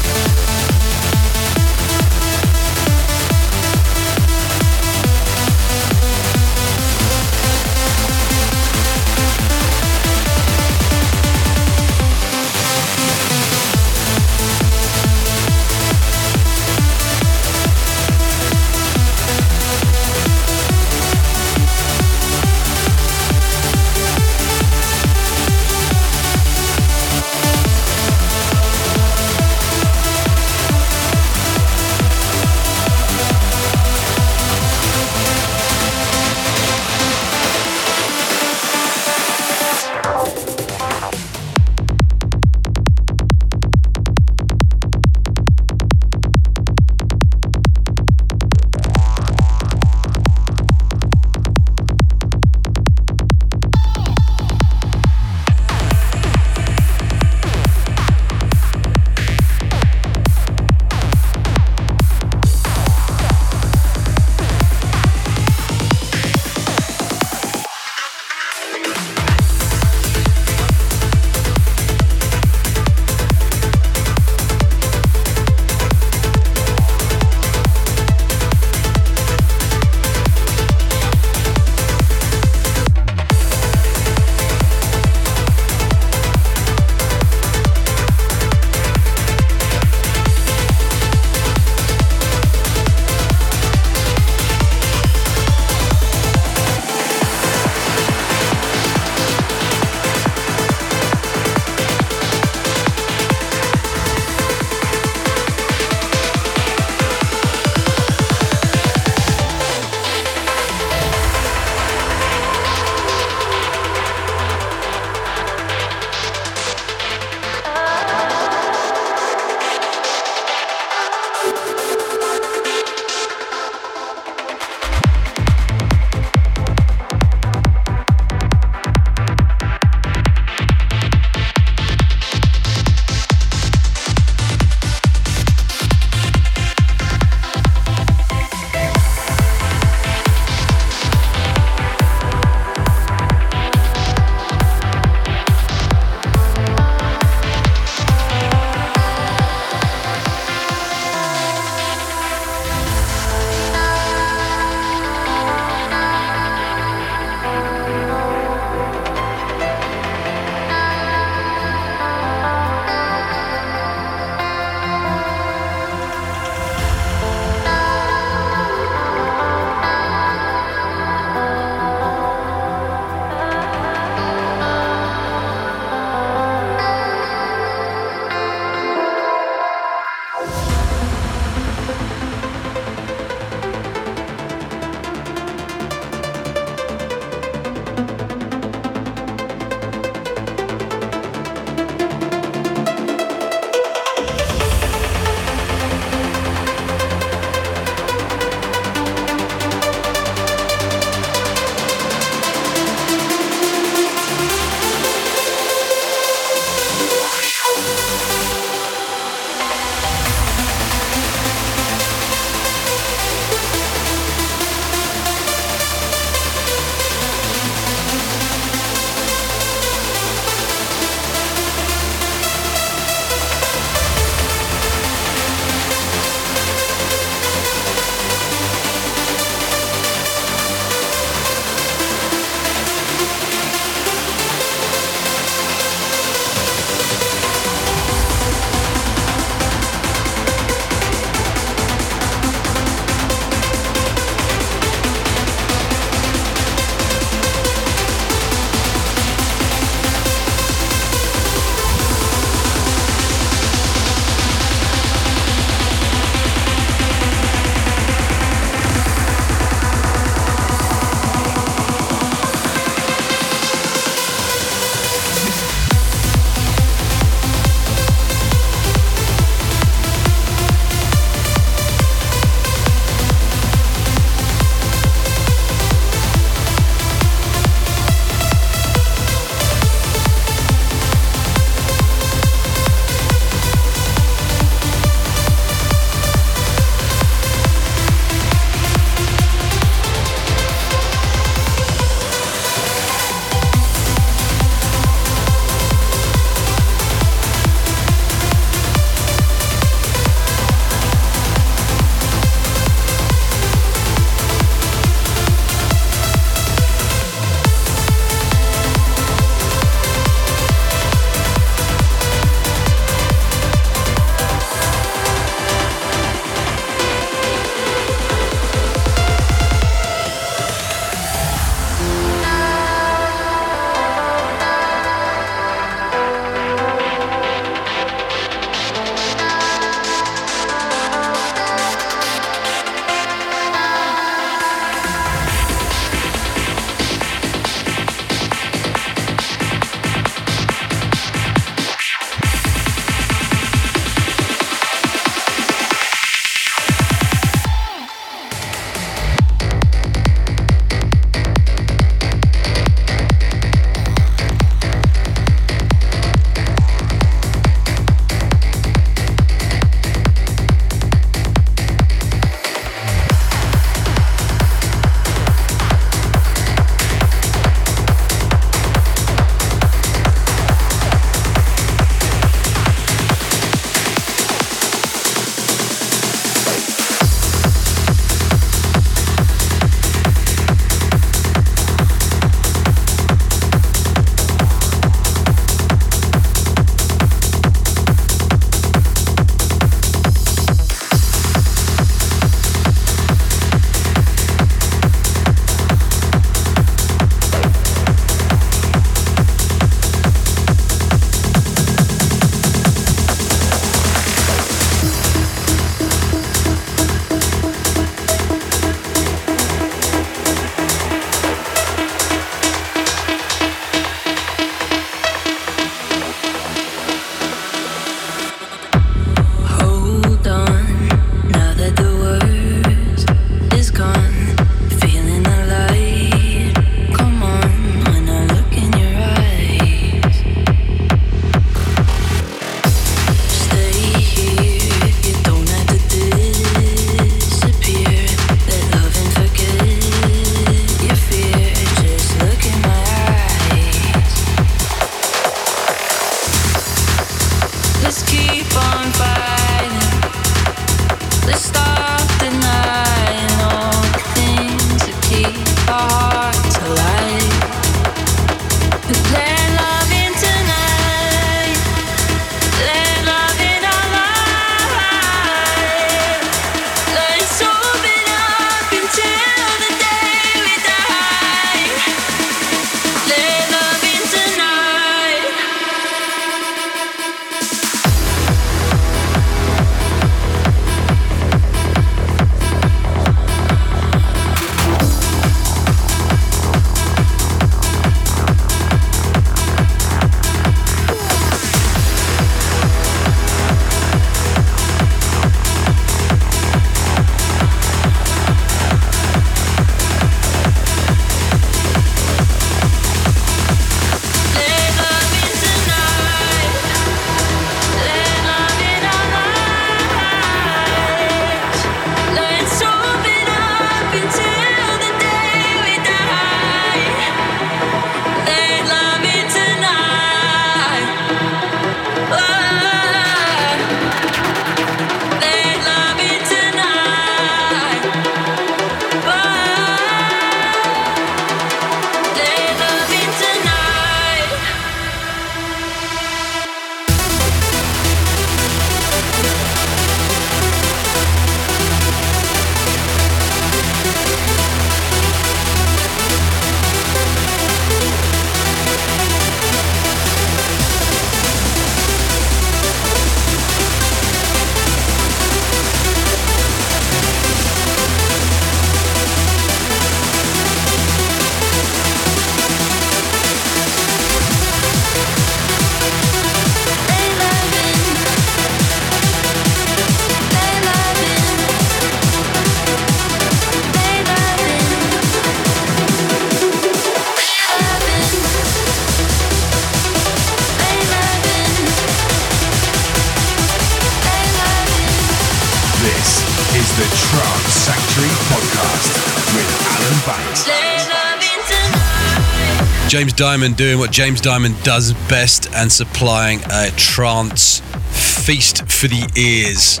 Dymond doing what James Dymond does best and supplying a trance feast for the ears.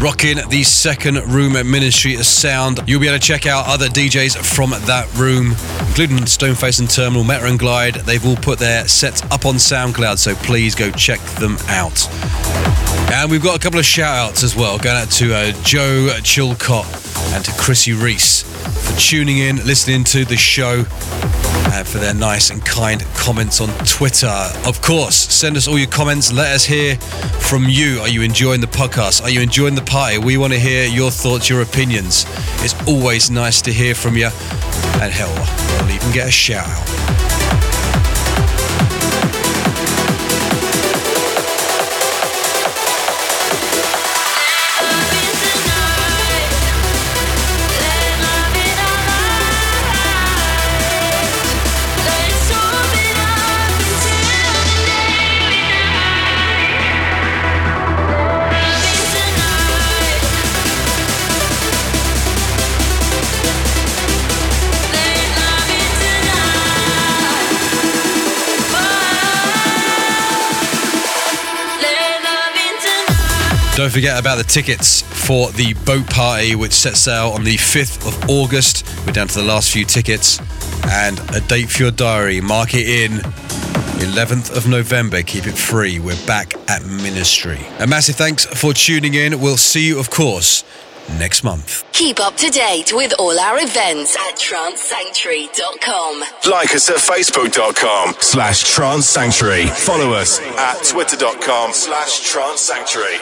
Rocking the second room at Ministry of Sound. You'll be able to check out other DJs from that room, including Stoneface and Terminal, Metta and Glyde. They've all put their sets up on SoundCloud, so please go check them out. And we've got a couple of shout outs as well, going out to uh, Joe Chilcott and to Chrissy Reese for tuning in, listening to the show, and for their nice and kind comments on Twitter. Of course, send us all your comments. Let us hear from you. Are you enjoying the podcast? Are you enjoying the party? We want to hear your thoughts, your opinions. It's always nice to hear from you. And hell, we'll even get a shout out. Don't forget about the tickets for the boat party, which sets sail on the 5th of August. We're down to the last few tickets. And a date for your diary. Mark it in. 11th of November. Keep it free. We're back at Ministry. A massive thanks for tuning in. We'll see you, of course, next month. Keep up to date with all our events at trancesanctuary.com. Like us at facebook.com slash trance sanctuary. Follow us at twitter.com slash trance sanctuary.